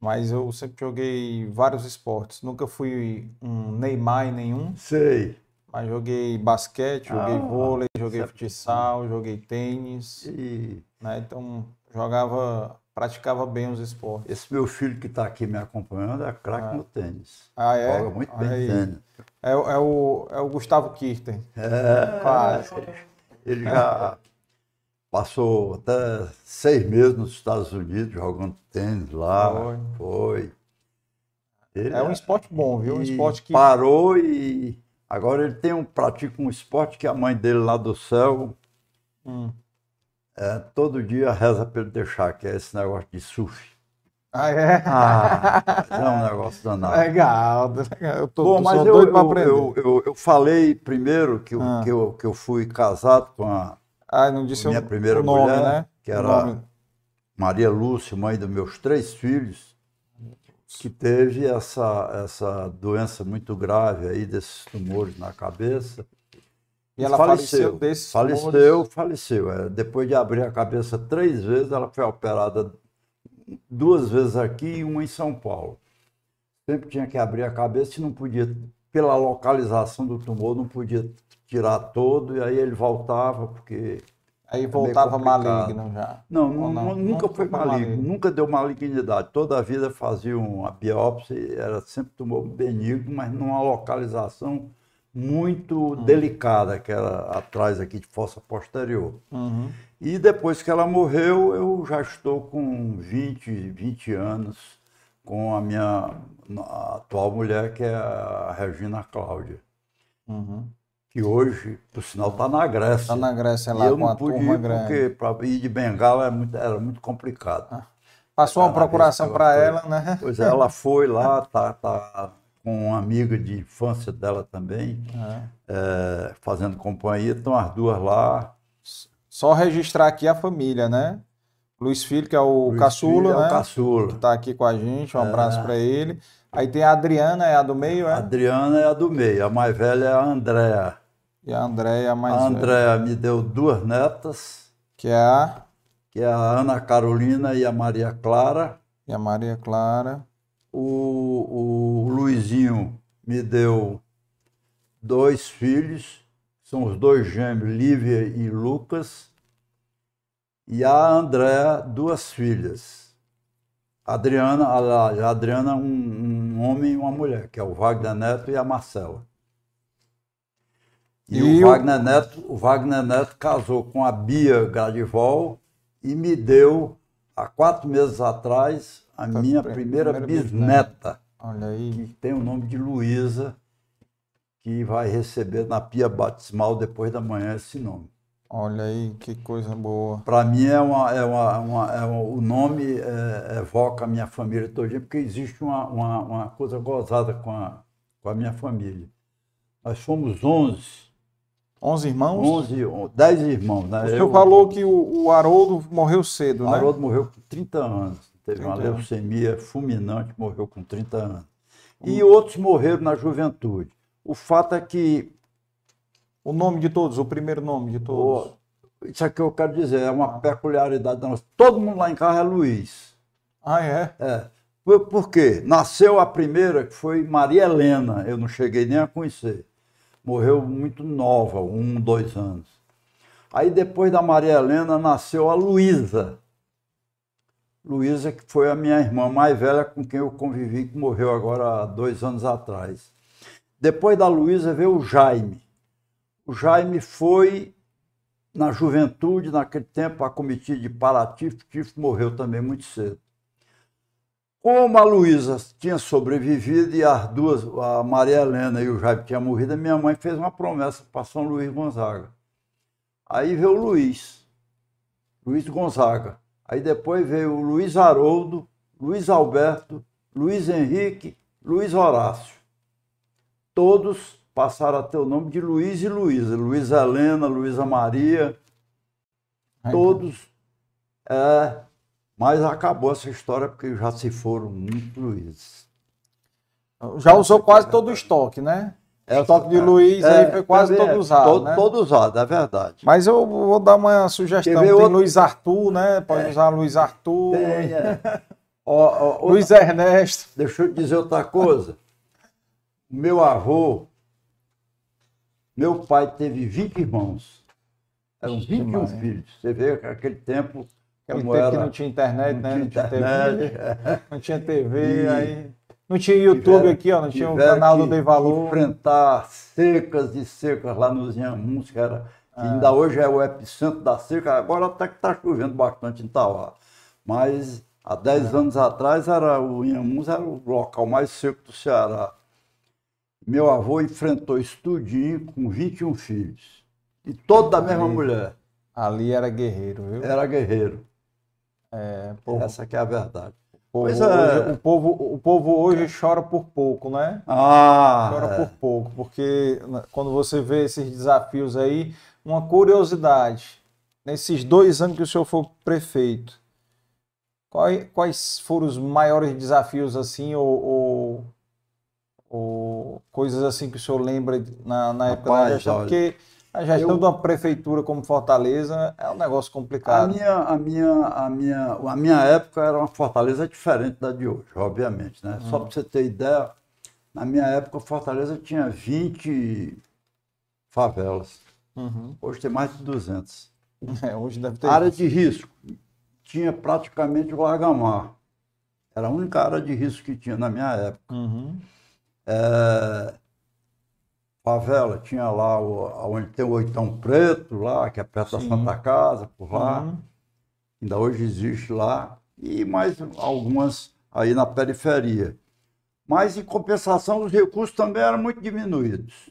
Mas eu sempre joguei vários esportes. Nunca fui um Neymar em nenhum, Sei. Mas joguei basquete, joguei Ah, vôlei, joguei certo. futsal, joguei tênis, E né? Então jogava, praticava bem os esportes. esse meu filho que está aqui me acompanhando é craque no tênis. Ah, é? Joga muito bem aí. tênis. É, o- é o, é o Gustavo Kirten. É, Quase. ele já passou até seis meses nos Estados Unidos jogando tênis lá. Foi. Foi. É um esporte bom, viu? Um esporte que parou e agora ele tem um pratica um esporte que a mãe dele lá do céu hum. é, todo dia reza para ele deixar, que é esse negócio de surf. Ah, é? Ah, é um negócio danado. Legal, Eu tô, Bom, mas eu, eu, eu, eu, eu, falei primeiro que eu, ah. que, eu, que eu fui casado com a ah, não disse minha o, primeira o nome, mulher, né? que era Maria Lúcia, mãe dos meus três filhos, que teve essa, essa doença muito grave aí, desses tumores na cabeça. E ela faleceu, faleceu desses Faleceu, tumores. faleceu. É, depois de abrir a cabeça três vezes, ela foi operada duas vezes aqui e uma em São Paulo. Sempre tinha que abrir a cabeça e não podia, pela localização do tumor, não podia tirar todo, e aí ele voltava, porque. Aí é voltava maligno já? Não, não, não? Nunca, nunca, foi maligno, maligno, nunca deu malignidade. Toda a vida fazia uma biópsia, era sempre tumor benigno, mas numa localização muito uhum. delicada, que era atrás aqui de fossa posterior. Uhum. E depois que ela morreu, eu já estou com 20, 20 anos com a minha atual mulher, que é a Regina Cláudia. Uhum. Que hoje, por sinal, está na Grécia. Está na Grécia lá e eu com não pude ir porque para ir de Bengala era muito, era muito complicado. Ah. Passou uma procuração para ela, né? Pois é, ela foi lá, tá, tá com uma amiga de infância dela também, é. É, fazendo companhia. Estão as duas lá. Só registrar aqui a família, né? Luiz Filho, que é o Luiz caçula, Filho né? É o caçula. Que está aqui com a gente. Um é. abraço para ele. Aí tem a Adriana, é a do meio, é? A Adriana é a do meio. A mais velha é a Andréa. E a Andréa é a mais A Andréa me deu duas netas. Que é a? Que é a Ana Carolina e a Maria Clara. E a Maria Clara. O, o Luizinho me deu dois filhos, são os dois gêmeos, Lívia e Lucas. E a Andréa, duas filhas. Adriana, a, a Adriana um, um, homem e uma mulher, que é o Wagner Neto e a Marcela. E, e o, Wagner Neto, o Wagner Neto casou com a Bia Gradivol e me deu, há quatro meses atrás, a Foi minha primeira, primeira bisneta, Olha aí. que tem o nome de Luísa, que vai receber na pia batismal depois da manhã esse nome. Olha aí, que coisa boa. Para mim é uma, é uma, uma, é uma o nome é, evoca a minha família todinha, porque existe uma, uma, uma, coisa gozada com a, com a minha família. Nós somos 11. 11 irmãos? 11, 10 irmãos, né? O senhor Eu, falou que o, o Haroldo morreu cedo, né? O Haroldo morreu com 30 anos. Teve uma leucemia fulminante, morreu com 30 anos. E hum. outros morreram na juventude. O fato é que. O nome de todos, o primeiro nome de todos. O, isso aqui eu quero dizer, é uma peculiaridade da nossa. Todo mundo lá em casa é Luiz. Ah, é? É. Por, por quê? Nasceu a primeira, que foi Maria Helena, eu não cheguei nem a conhecer. Morreu muito nova, um, dois anos. Aí depois da Maria Helena nasceu a Luísa. Luísa, que foi a minha irmã mais velha com quem eu convivi, que morreu agora há dois anos atrás. Depois da Luísa veio o Jaime. O Jaime foi na juventude, naquele tempo, acometido de Paratif, Tif morreu também muito cedo. Como a Luísa tinha sobrevivido e as duas, a Maria Helena e o Jaime tinham morrido, a minha mãe fez uma promessa para São Luís Gonzaga. Aí veio o Luiz, Luiz Gonzaga. Aí depois veio o Luiz Haroldo, Luiz Alberto, Luiz Henrique, Luiz Horácio. Todos passaram a ter o nome de Luiz e Luísa. Luiz Helena, Luísa Maria. Todos. É, mas acabou essa história porque já se foram muitos Luizes. Já usou quase todo o estoque, né? O estoque de Luiz é, aí foi quase é, todo usado. Todo, né? todo usado, é verdade. Mas eu vou dar uma sugestão. Tem outro... Luiz Arthur, né? Pode é. usar Luiz Arthur. Tem, é. ó, ó, Luiz Ernesto. Deixa eu dizer outra coisa. meu avô, meu pai teve 20 irmãos. Eram 21 Demais. filhos. Você vê que aquele tempo. Aquele tempo era, que não tinha internet, não né? Tinha não tinha internet. TV. não tinha TV, e... aí. Não tinha YouTube aqui, ó, não tinha o canal do Dei Valor. enfrentar secas e secas lá nos Inhamuns, que, era, que ah. ainda hoje é o epicentro da seca, agora até que está chovendo bastante em Tauá. Mas há 10 é. anos atrás era, o Inhamuns era o local mais seco do Ceará. Meu avô enfrentou isso tudinho com 21 filhos. E todos da mesma mulher. Ali era guerreiro, viu? Era guerreiro. É, povo, Essa que é a verdade. povo pois hoje, é. o, povo, o povo hoje chora por pouco, né? Ah, Chora é. por pouco, porque né, quando você vê esses desafios aí, uma curiosidade, nesses dois anos que o senhor foi prefeito, quais, quais foram os maiores desafios assim, ou, ou, ou coisas assim que o senhor lembra na, na época da Rapaz, gestão? Porque a gestão eu- de uma prefeitura como Fortaleza é um negócio A complicado. minha, a, minha, a, minha, a minha época era uma Fortaleza diferente da de hoje, obviamente. Né? Só para você ter ideia, na minha época, Fortaleza tinha 20 favelas. Uhum. Hoje tem mais de 200. É, hoje deve ter. Área de risco. Tinha praticamente o Lagamar. Era a única área de risco que tinha na minha época. Uhum. É, favela, tinha lá o, onde tem o Oitão Preto, lá, que é perto Sim. da Santa Casa, por lá. Uhum. ainda hoje existe lá, e mais algumas aí na periferia. Mas, em compensação, os recursos também eram muito diminuídos.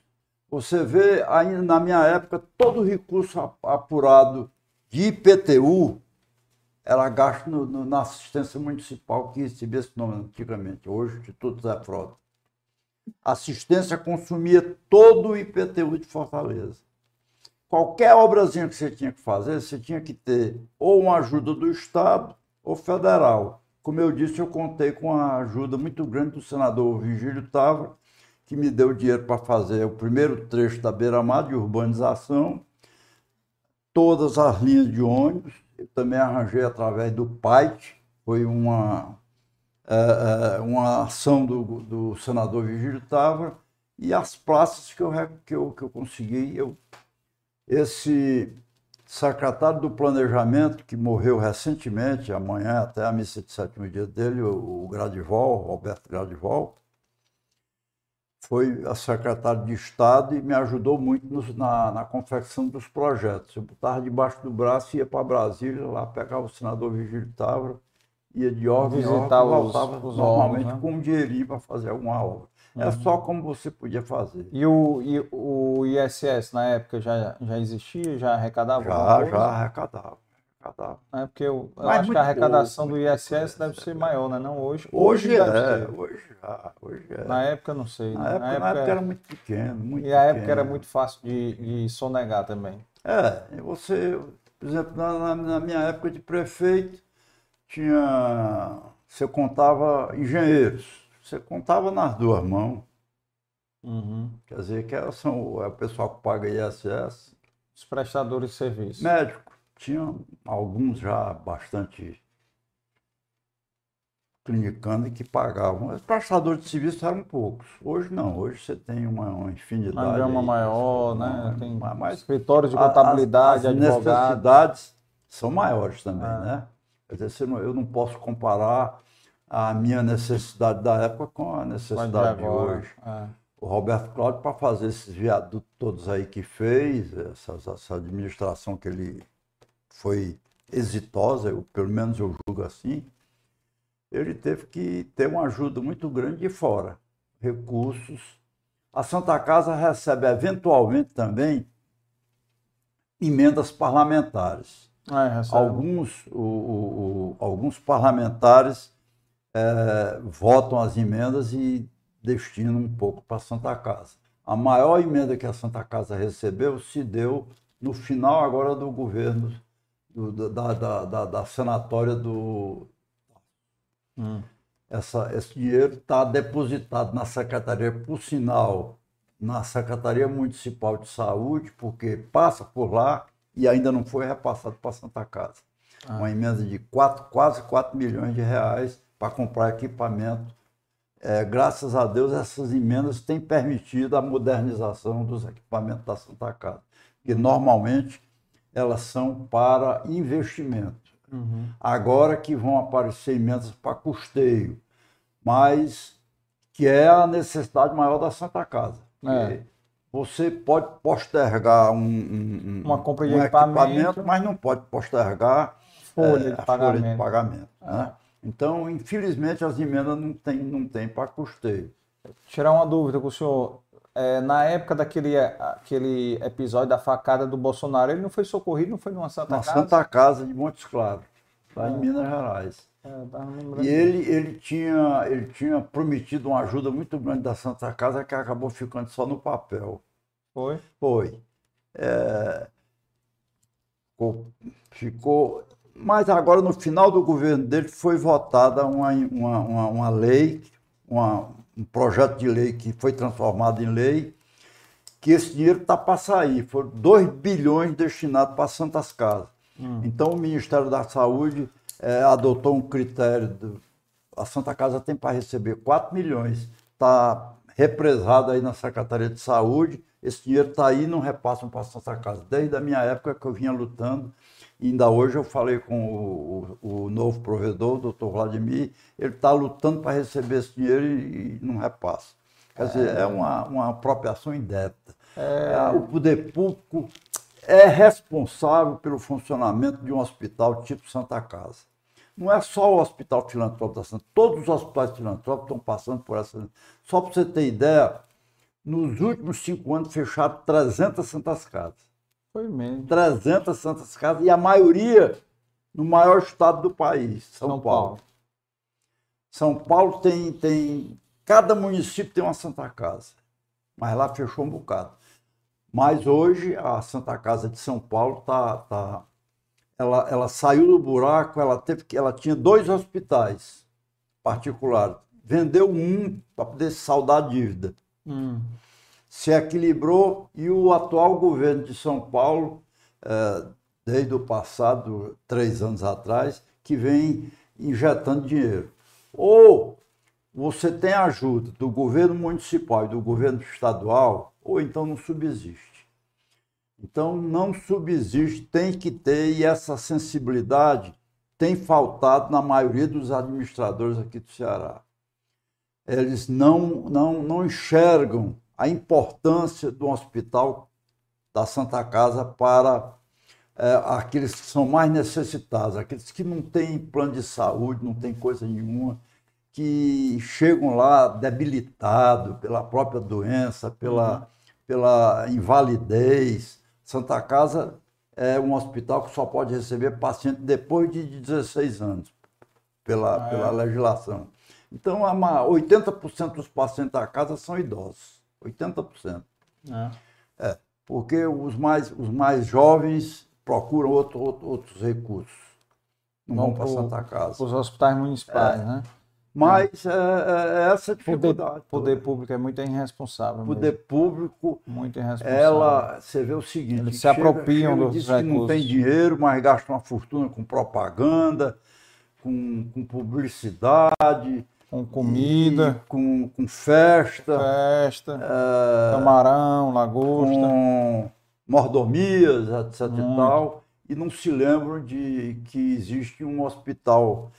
Você vê, ainda na minha época, todo o recurso ap- apurado de IPTU era gasto no- no- na assistência municipal, que recebia esse nome antigamente, hoje, Instituto Zé Frota. Assistência consumia todo o IPTU de Fortaleza qualquer obrazinha que você tinha que fazer, você tinha que ter ou uma ajuda do Estado ou federal. Como eu disse, eu contei com a ajuda muito grande do senador Virgílio Távora, que me deu dinheiro para fazer o primeiro trecho da beira-mar de urbanização, todas as linhas de ônibus. Eu também arranjei através do PAIT, foi uma, é, uma ação do, do senador Virgílio Távora, e as praças que eu, que eu, que eu consegui, eu esse secretário do Planejamento, que morreu recentemente, amanhã até a missa de sétimo dia dele, o, o Gradivol, Roberto Gradivol, foi a secretário de Estado e me ajudou muito nos- na, na confecção dos projetos. Eu botava debaixo do braço, ia para Brasília, lá pegava o senador Vigílio Távora, ia de órgão em Visitar órgão, os- voltava os normalmente né? com um dinheirinho para fazer alguma obra. É só como você podia fazer. E o, e o ISS na época já, já existia, já arrecadava? Já, já arrecadava. arrecadava. É porque eu, eu acho que a arrecadação pouco, do ISS deve ser maior, né? Não hoje. Hoje, deve é, hoje já, hoje é. Na época não sei. Na né? época, na época era muito pequeno, muito E a época era muito fácil de, de sonegar também. É, você, por exemplo, na, na- na minha época de prefeito, tinha. Você contava engenheiros, você contava nas duas mãos. Uhum. Quer dizer, que são, é o pessoal que paga ISS. Os prestadores de serviço. Médico, tinha alguns já bastante clinicando e que pagavam. Os prestadores de serviço eram poucos. Hoje não, hoje você tem uma, uma infinidade. Uma gama aí, maior, uma- né? Tem mas escritórios de a- contabilidade, as, as advogados. necessidades são maiores também, Ah. né? Quer dizer, eu não posso comparar a minha necessidade da época com a necessidade de hoje. É. O Roberto Cláudio, para fazer esses viadutos todos aí que fez, essa, essa administração que ele foi exitosa, eu, pelo menos eu julgo assim, ele teve que ter uma ajuda muito grande de fora, recursos. A Santa Casa recebe eventualmente também emendas parlamentares. É, recebe. Alguns, o- o- o- alguns parlamentares eh, votam as emendas e destinam um pouco para a Santa Casa. A maior emenda que a Santa Casa recebeu se deu no final agora do governo, do- da, da, da, da senatória do. Hum. Essa, esse dinheiro está depositado na Secretaria, por sinal, na Secretaria Municipal de Saúde, porque passa por lá e ainda não foi repassado para a Santa Casa. Uma emenda de quatro, quase 4 milhões de reais para comprar equipamento. É, graças a Deus, essas emendas têm permitido a modernização dos equipamentos da Santa Casa, que normalmente elas são para investimento. Uhum. Agora que vão aparecer emendas para custeio, mas que é a necessidade maior da Santa Casa. É. Você pode postergar um, um- um- Uma compra de um equipamento. mas não pode postergar Folha é, de a pagamento. folha de pagamento. né? Então, infelizmente, as emendas não têm não tem para custeio. Tirar uma dúvida com o senhor. é, na época daquele aquele episódio da facada do Bolsonaro, ele não foi socorrido, não foi numa Santa Na Casa? Santa Casa de Montes Claros, lá em Minas Gerais. É, E ele, ele, tinha, ele tinha prometido uma ajuda muito grande da Santa Casa que acabou ficando só no papel. Foi. Foi. É, ficou, ficou- Mas agora, no final do governo dele, foi votada uma, uma, uma, uma lei, uma- um projeto de lei que foi transformado em lei, que esse dinheiro está para sair. Foram 2 bilhões destinados para Santas Casas. Então, o Ministério da Saúde eh, adotou um critério. do- a Santa Casa tem para receber 4 milhões. Está represado aí na Secretaria de Saúde. Esse dinheiro está aí e não repassam para a Santa Casa. Desde a minha época que eu vinha lutando. Ainda hoje eu falei com o, o- o novo provedor, o doutor Vladimir, ele está lutando para receber esse dinheiro e, e não repassa. Quer dizer, é uma, uma apropriação indébita. É, o poder público é responsável pelo funcionamento de um hospital tipo Santa Casa. Não é só o Hospital Filantrópico da Santa, todos os hospitais filantrópicos estão passando por essa. Só para você ter ideia, nos últimos cinco anos fecharam 300 Santas Casas. Foi mesmo. 300 Santas Casas e a maioria no maior estado do país, São, São Paulo. Paulo. São Paulo tem, tem. Cada município tem uma Santa Casa, mas lá fechou um bocado. Mas hoje a Santa Casa de São Paulo tá, tá, ela, ela saiu do buraco, ela teve que, ela tinha dois hospitais particulares, vendeu um para poder saldar a dívida Hum. se equilibrou e o atual governo de São Paulo, eh, desde o passado, três anos atrás, que vem injetando dinheiro. Ou você tem ajuda do governo municipal e do governo estadual, ou então não subsiste. Então não subsiste, tem que ter, e essa sensibilidade tem faltado na maioria dos administradores aqui do Ceará eles não, não, não enxergam a importância do hospital da Santa Casa para é, aqueles que são mais necessitados, aqueles que não têm plano de saúde, não têm coisa nenhuma, que chegam lá debilitados pela própria doença, pela, pela invalidez. Santa Casa é um hospital que só pode receber paciente depois de 16 anos, pela, Ah, é? pela legislação. Então, a ma- 80% dos pacientes da casa são idosos. 80%. É. Porque os mais, os mais jovens procuram outro, outro- outros recursos. Não vão para Santa Casa. Os hospitais municipais, né? Mas é, é- é essa a Poder, dificuldade. poder público é muito irresponsável. O mesmo. poder público, Muito irresponsável. ela, você vê o seguinte, Eles se chega- apropriam chega, dos que não recursos. tem dinheiro, mas gasta uma fortuna com propaganda, com, com publicidade, Com comida, com, com festa, festa, é, camarão, lagosta. com mordomias, etc e tal, e não se lembram de que existe um hospital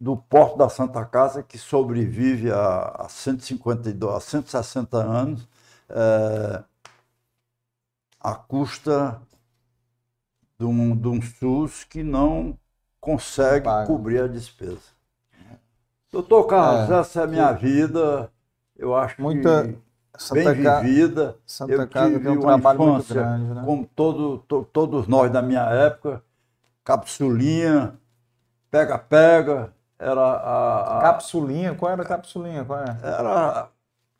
do Porto da Santa Casa que sobrevive a, a 152, a 160 anos, é, à custa de um, de um SUS que não consegue Paga. cobrir a despesa. Doutor Carlos, É, essa é a minha vida. Eu acho Muita- que Santa, bem Ca- vivida. Santa eu Casa tive tem um uma trabalho muito infância, grande, né? como todo, to- todos nós da minha época, capsulinha, pega-pega, era a, a- Capsulinha, qual era a capsulinha? Qual é? era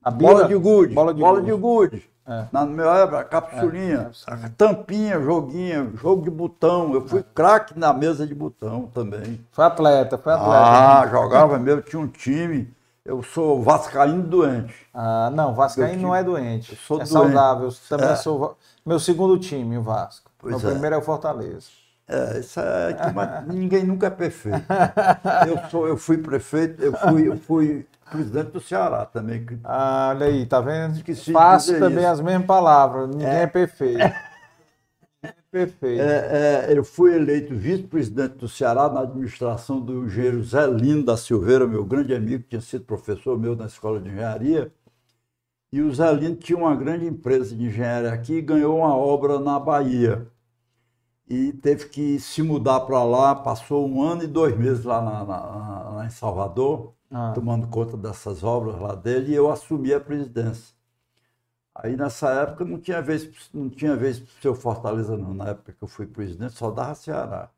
A bola de gude, Bola de gude. gude. É. Na minha época, capsulinha, É, tampinha, joguinho, jogo de botão. Eu fui craque na mesa de botão também. Foi atleta, foi atleta. Ah, jogava mesmo, tinha um time. Eu sou vascaíno doente. Ah, não, Vascaíno não é doente. eu sou é doente. saudável. Também É. sou. Meu segundo time, o Vasco. Pois Meu é. primeiro é o Fortaleza. É, isso é ninguém nunca é perfeito. Eu, sou, eu fui prefeito, eu fui, eu fui presidente do Ceará também. que- Ah, olha aí, tá vendo? Esqueci Faço também isso. as mesmas palavras. Ninguém é, perfeito. Ninguém é perfeito. É, é, eu fui eleito vice-presidente do Ceará na administração do engenheiro Zé Lino da Silveira, meu grande amigo, que tinha sido professor meu na escola de engenharia. E o Zé Lino tinha uma grande empresa de engenharia aqui e ganhou uma obra na Bahia. E teve que se mudar para lá, passou um ano e dois meses lá, na- na- lá em Salvador, Ah. tomando conta dessas obras lá dele, e eu assumi a presidência. Aí nessa época não tinha vez, não tinha vez pro seu Fortaleza não. Na época que eu fui presidente, só dava Ceará.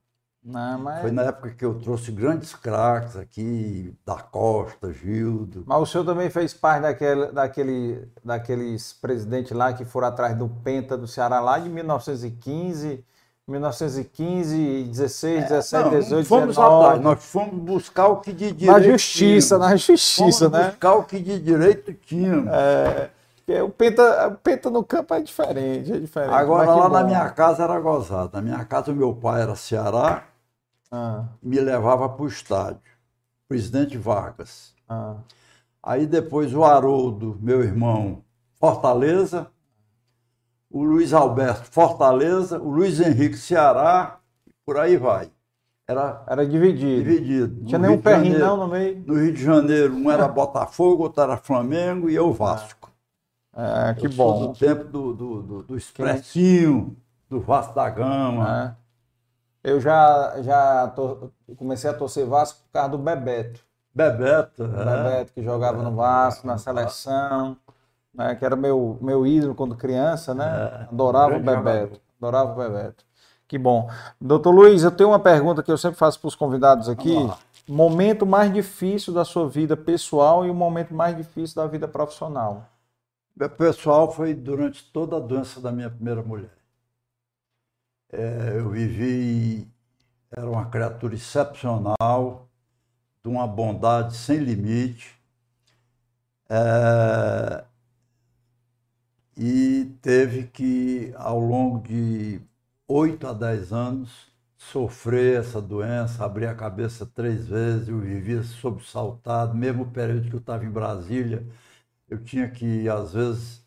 Não, mas... Foi na época que eu trouxe grandes craques aqui, da Costa, Gildo. Mas o senhor também fez parte daquele, daquele, daqueles presidentes lá que foram atrás do Penta do Ceará lá de 1915, 1915, 16, 17, Não, 18, fomos 19. atrás, nós fomos buscar o que de direito Na justiça, tínhamos. na justiça, Fomos né? buscar o que de direito tínhamos. É, o Penta, o Penta no campo é diferente, é diferente. Agora lá na bom. minha casa era gozado. Na minha casa o meu pai era Ceará Ah, me levava para o estádio. Presidente Vargas. ah. Aí depois o Haroldo, meu irmão, Fortaleza. O Luiz Alberto, Fortaleza. O Luiz Henrique, Ceará. Por aí vai. Era Era dividido. dividido. Tinha nenhum perrinho não no meio. No Rio de Janeiro, um era Botafogo, outro era Flamengo e eu Vasco. É, que Eu sou bom. do tempo do, do, do, do Expressinho, do Vasco da Gama. É. Eu já, já tor- comecei a torcer Vasco por causa do Bebeto. Bebeto, é. Bebeto que jogava no Vasco, na seleção, né, que era meu, meu ídolo quando criança, né? Adorava o É, Bebeto. Adorava o Bebeto. Que bom. Doutor Luiz, eu tenho uma pergunta que eu sempre faço para os convidados aqui. Momento mais difícil da sua vida pessoal e o momento mais difícil da vida profissional. Meu pessoal foi durante toda a doença da minha primeira mulher. É, eu vivi, era uma criatura excepcional, de uma bondade sem limite. É, e teve que, ao longo de oito a dez anos, sofrer essa doença, abrir a cabeça três vezes. Eu vivia sobressaltado, mesmo período que eu estava em Brasília, eu tinha que, às vezes,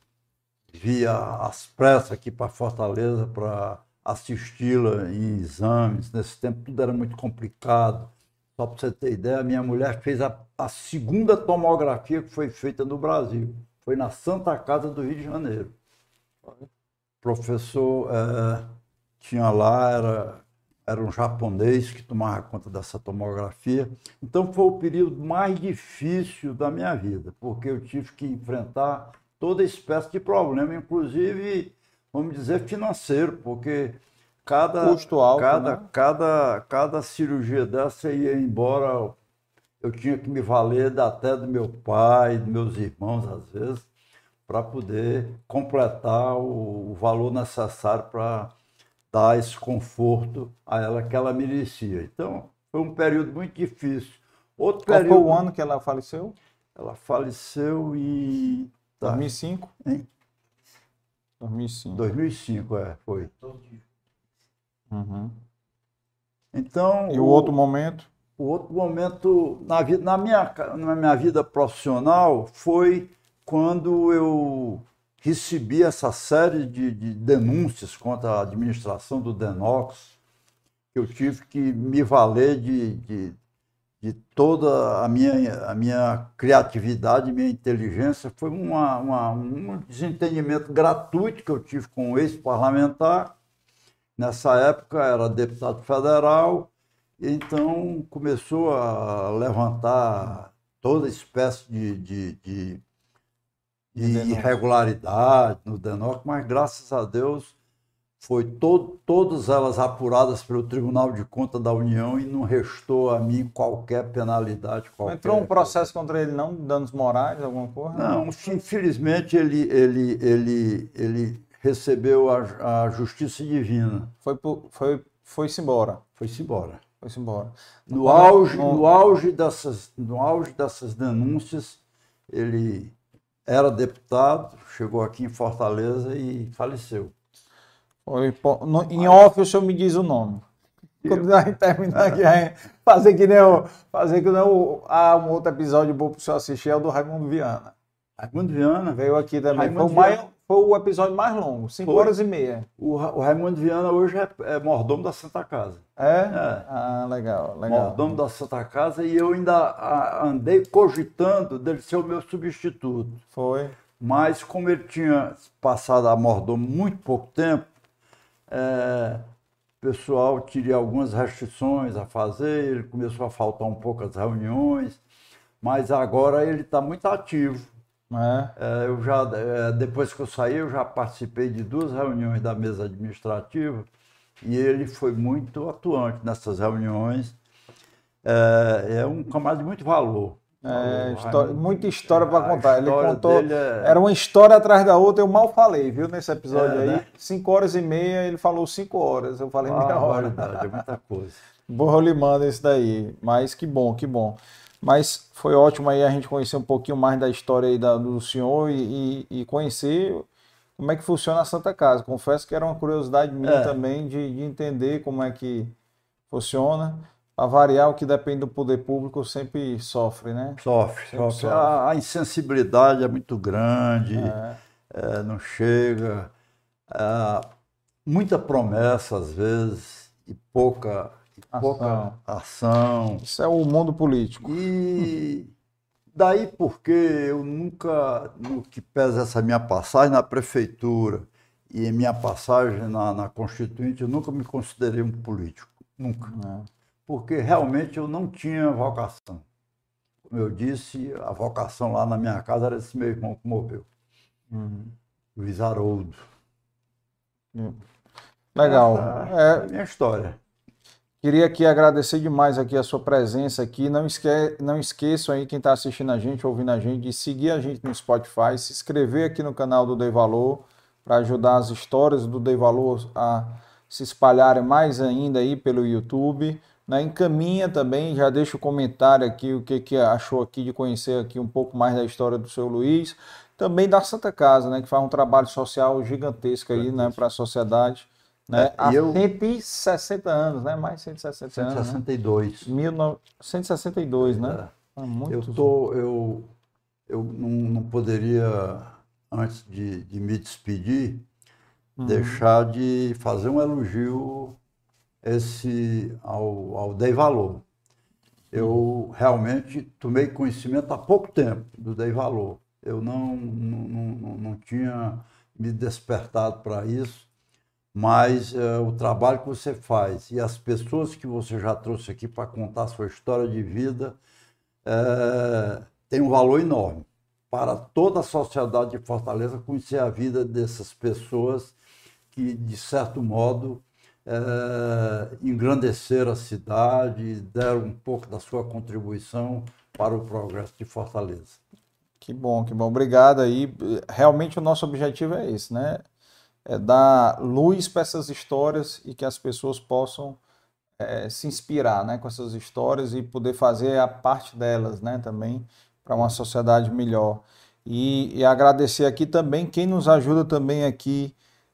via às pressas aqui para Fortaleza para assisti-la em exames. Nesse tempo tudo era muito complicado. Só para você ter ideia, minha mulher fez a, a segunda tomografia que foi feita no Brasil. Foi na Santa Casa do Rio de Janeiro. O professor eh, tinha lá, era, era um japonês que tomava conta dessa tomografia. Então foi o período mais difícil da minha vida, porque eu tive que enfrentar toda espécie de problema, inclusive, vamos dizer, financeiro, porque cada, Custo alto, cada, né? cada, cada cirurgia dessa ia embora, eu tinha que me valer até do meu pai, dos meus irmãos, às vezes, para poder completar o, o valor necessário para dar esse conforto a ela que ela merecia. Então, foi um período muito difícil. Outro Qual período, foi o ano que ela faleceu? ela faleceu em tá, 2005? Hein? 2005. 2005, é, foi. Uhum. Então, E o outro momento? O outro momento na, vida, na, minha, na minha vida profissional foi quando eu recebi essa série de, de denúncias contra a administração do Denox, eu tive que me valer de, de, de toda a minha, a minha criatividade, minha inteligência. Foi uma, uma- um desentendimento gratuito que eu tive com um ex-parlamentar. Nessa época era deputado federal, então começou a levantar toda espécie de, de, de, de irregularidade no DENOC, mas graças a Deus foi todo, todas elas apuradas pelo Tribunal de Contas da União e não restou a mim qualquer penalidade. Qualquer... Entrou um processo contra ele, não? Danos morais, alguma coisa? Não, infelizmente ele, ele, ele, ele recebeu a, a justiça divina. Foi, foi, foi-se embora. Foi-se embora. Foi-se embora. No auge, no- no auge dessas, no auge dessas denúncias, ele era deputado, chegou aqui em Fortaleza e faleceu. Foi, po- no- em off o senhor me diz o nome. Quando gente terminar aqui, fazer que nem o, fazer que nem o, ah, um outro episódio bom para o senhor assistir é o do Raimundo Viana. Raimundo Viana, Veio aqui também. Raimundo foi, o maior-. Foi o episódio mais longo, 5 Foi. horas e meia. o, Ra- o Raimundo Viana hoje é, é mordomo da Santa Casa. É? É. Ah, legal, legal. Mordomo da Santa Casa e eu ainda a- andei cogitando dele ser o meu substituto. Foi. Mas como ele tinha passado a mordomo muito pouco tempo, é, o pessoal tinha algumas restrições a fazer, ele começou a faltar um pouco as reuniões, mas agora ele está muito ativo. É. É, eu já, é, depois que eu saí, eu já participei de duas reuniões da mesa administrativa e ele foi muito atuante nessas reuniões. É, é um camarada de muito valor. É, história- muita história para contar. Ele contou. é- Era uma história atrás da outra, eu mal falei, viu, nesse episódio aí. né? Cinco horas e meia, ele falou cinco horas. Eu falei meia hora. É muita coisa. Borro lhe manda esse daí. Mas que bom, que bom. Mas foi ótimo aí a gente conhecer um pouquinho mais da história aí da- do senhor e, e- e conhecer como é que funciona a Santa Casa. Confesso que era uma curiosidade minha É. também de, de entender como é que funciona. Para variar, o que depende do poder público sempre sofre, né? Sofre, Sempre sofre. sofre. A, a insensibilidade é muito grande, É. é, não chega. É, muita promessa, às vezes, e pouca, Ação. pouca ação. Isso é o mundo político. E daí porque eu nunca, no que pesa essa minha passagem na prefeitura e minha passagem na, na Constituinte, eu nunca me considerei um político. Nunca. né? Porque realmente eu não tinha vocação. Como eu disse, a vocação lá na minha casa era esse meu irmão que morreu, Uhum. Luiz Haroldo. Legal. Essa É, é a minha história. Queria aqui agradecer demais aqui a sua presença aqui. Não, esque... não esqueçam aí quem está assistindo a gente, ouvindo a gente, de seguir a gente no Spotify, se inscrever aqui no canal do Dei Valor para ajudar as histórias do Dei Valor a se espalharem mais ainda aí pelo YouTube. Né? Encaminha também, já deixa o comentário aqui o que, que achou aqui de conhecer aqui um pouco mais da história do seu Luiz. Também da Santa Casa, né? que faz um trabalho social gigantesco aí né? para a sociedade. Né? É, Há eu- 160 anos, né? Mais 160 anos. Né? 162. 1962, né? Ah, muito Eu, tô, eu, eu não, não poderia, antes de, de me despedir, Uhum. deixar de fazer um elogio esse, ao, ao Dei Valor. Eu realmente tomei conhecimento há pouco tempo do Dei Valor. Eu não, não, não, não tinha me despertado para isso, mas eh, o trabalho que você faz e as pessoas que você já trouxe aqui para contar a sua história de vida eh, tem um valor enorme para toda a sociedade de Fortaleza conhecer a vida dessas pessoas que, de certo modo, eh, engrandeceram a cidade deram um pouco da sua contribuição para o progresso de Fortaleza. Que bom, que bom. Obrigado aí. Realmente o nosso objetivo é esse, né? É dar luz para essas histórias e que as pessoas possam eh, se inspirar, né, com essas histórias e poder fazer a parte delas, né, também para uma sociedade melhor. E, e agradecer aqui também quem nos ajuda também aqui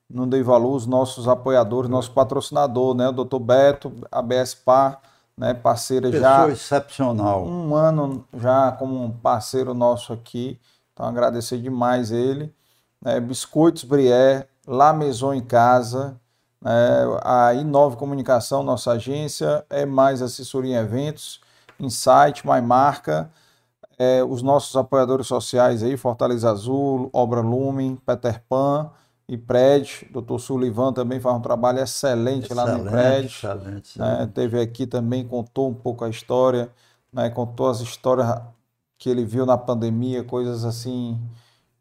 no Dei Valor, os nossos apoiadores, nosso patrocinador, né, o Dr. Beto, ABS Par, né, parceira já Pessoa excepcional. um ano já como um parceiro nosso aqui, então agradecer demais ele. né? Biscoitos Brié, La Maison em Casa, né? a Inove Comunicação, nossa agência, é mais assessoria em eventos, Insight, My Marca, é, os nossos apoiadores sociais aí, Fortaleza Azul, Obra Lumen, Peter Pan e Pred, Dr. Sullivan também faz um trabalho excelente, lá no Pred excelente. né? Teve aqui também, contou um pouco a história, né? Contou as histórias que ele viu na pandemia, coisas assim,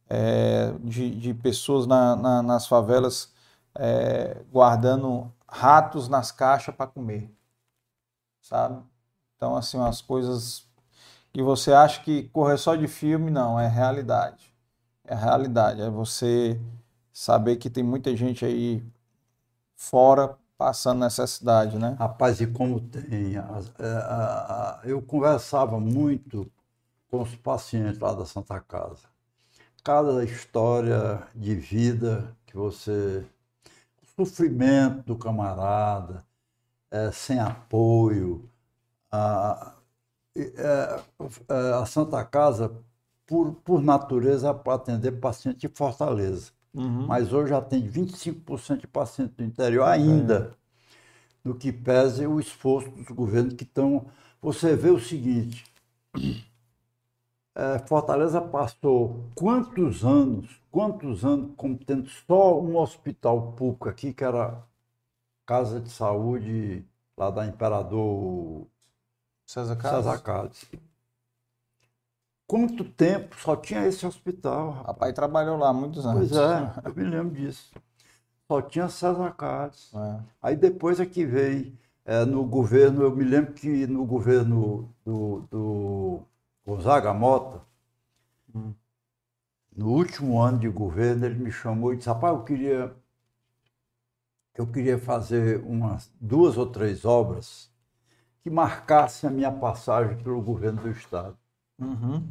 é, de, de pessoas na, na- nas favelas é, guardando ratos nas caixas para comer, sabe? Então, assim, umas coisas que você acha que correr só de filme, não, é realidade. É realidade, é você saber que tem muita gente aí fora passando necessidade, né? Rapaz, e como tem. as- eu conversava muito com os pacientes lá da Santa Casa. Cada história de vida que você. O sofrimento do camarada, é, sem apoio. A, é, é, a Santa Casa, por, por natureza, é para atender paciente de Fortaleza. Uhum. Mas hoje tem 25% de pacientes do interior ainda, no que pese o esforço dos governos que estão. Você vê o seguinte: Fortaleza passou quantos anos, quantos anos, como tendo só um hospital público aqui, que era Casa de Saúde lá da Imperador César Carlos? César Carlos. quanto tempo só tinha esse hospital, rapaz. Papai trabalhou lá muitos anos. Pois é, eu me lembro disso. Só tinha César Carlos. É. Aí depois é que veio é, no governo, eu me lembro que no governo do, do Gonzaga Mota, Hum. no último ano de governo, ele me chamou e disse, rapaz, eu queria, eu queria fazer umas duas ou três obras que marcassem a minha passagem pelo governo do Estado. Uhum.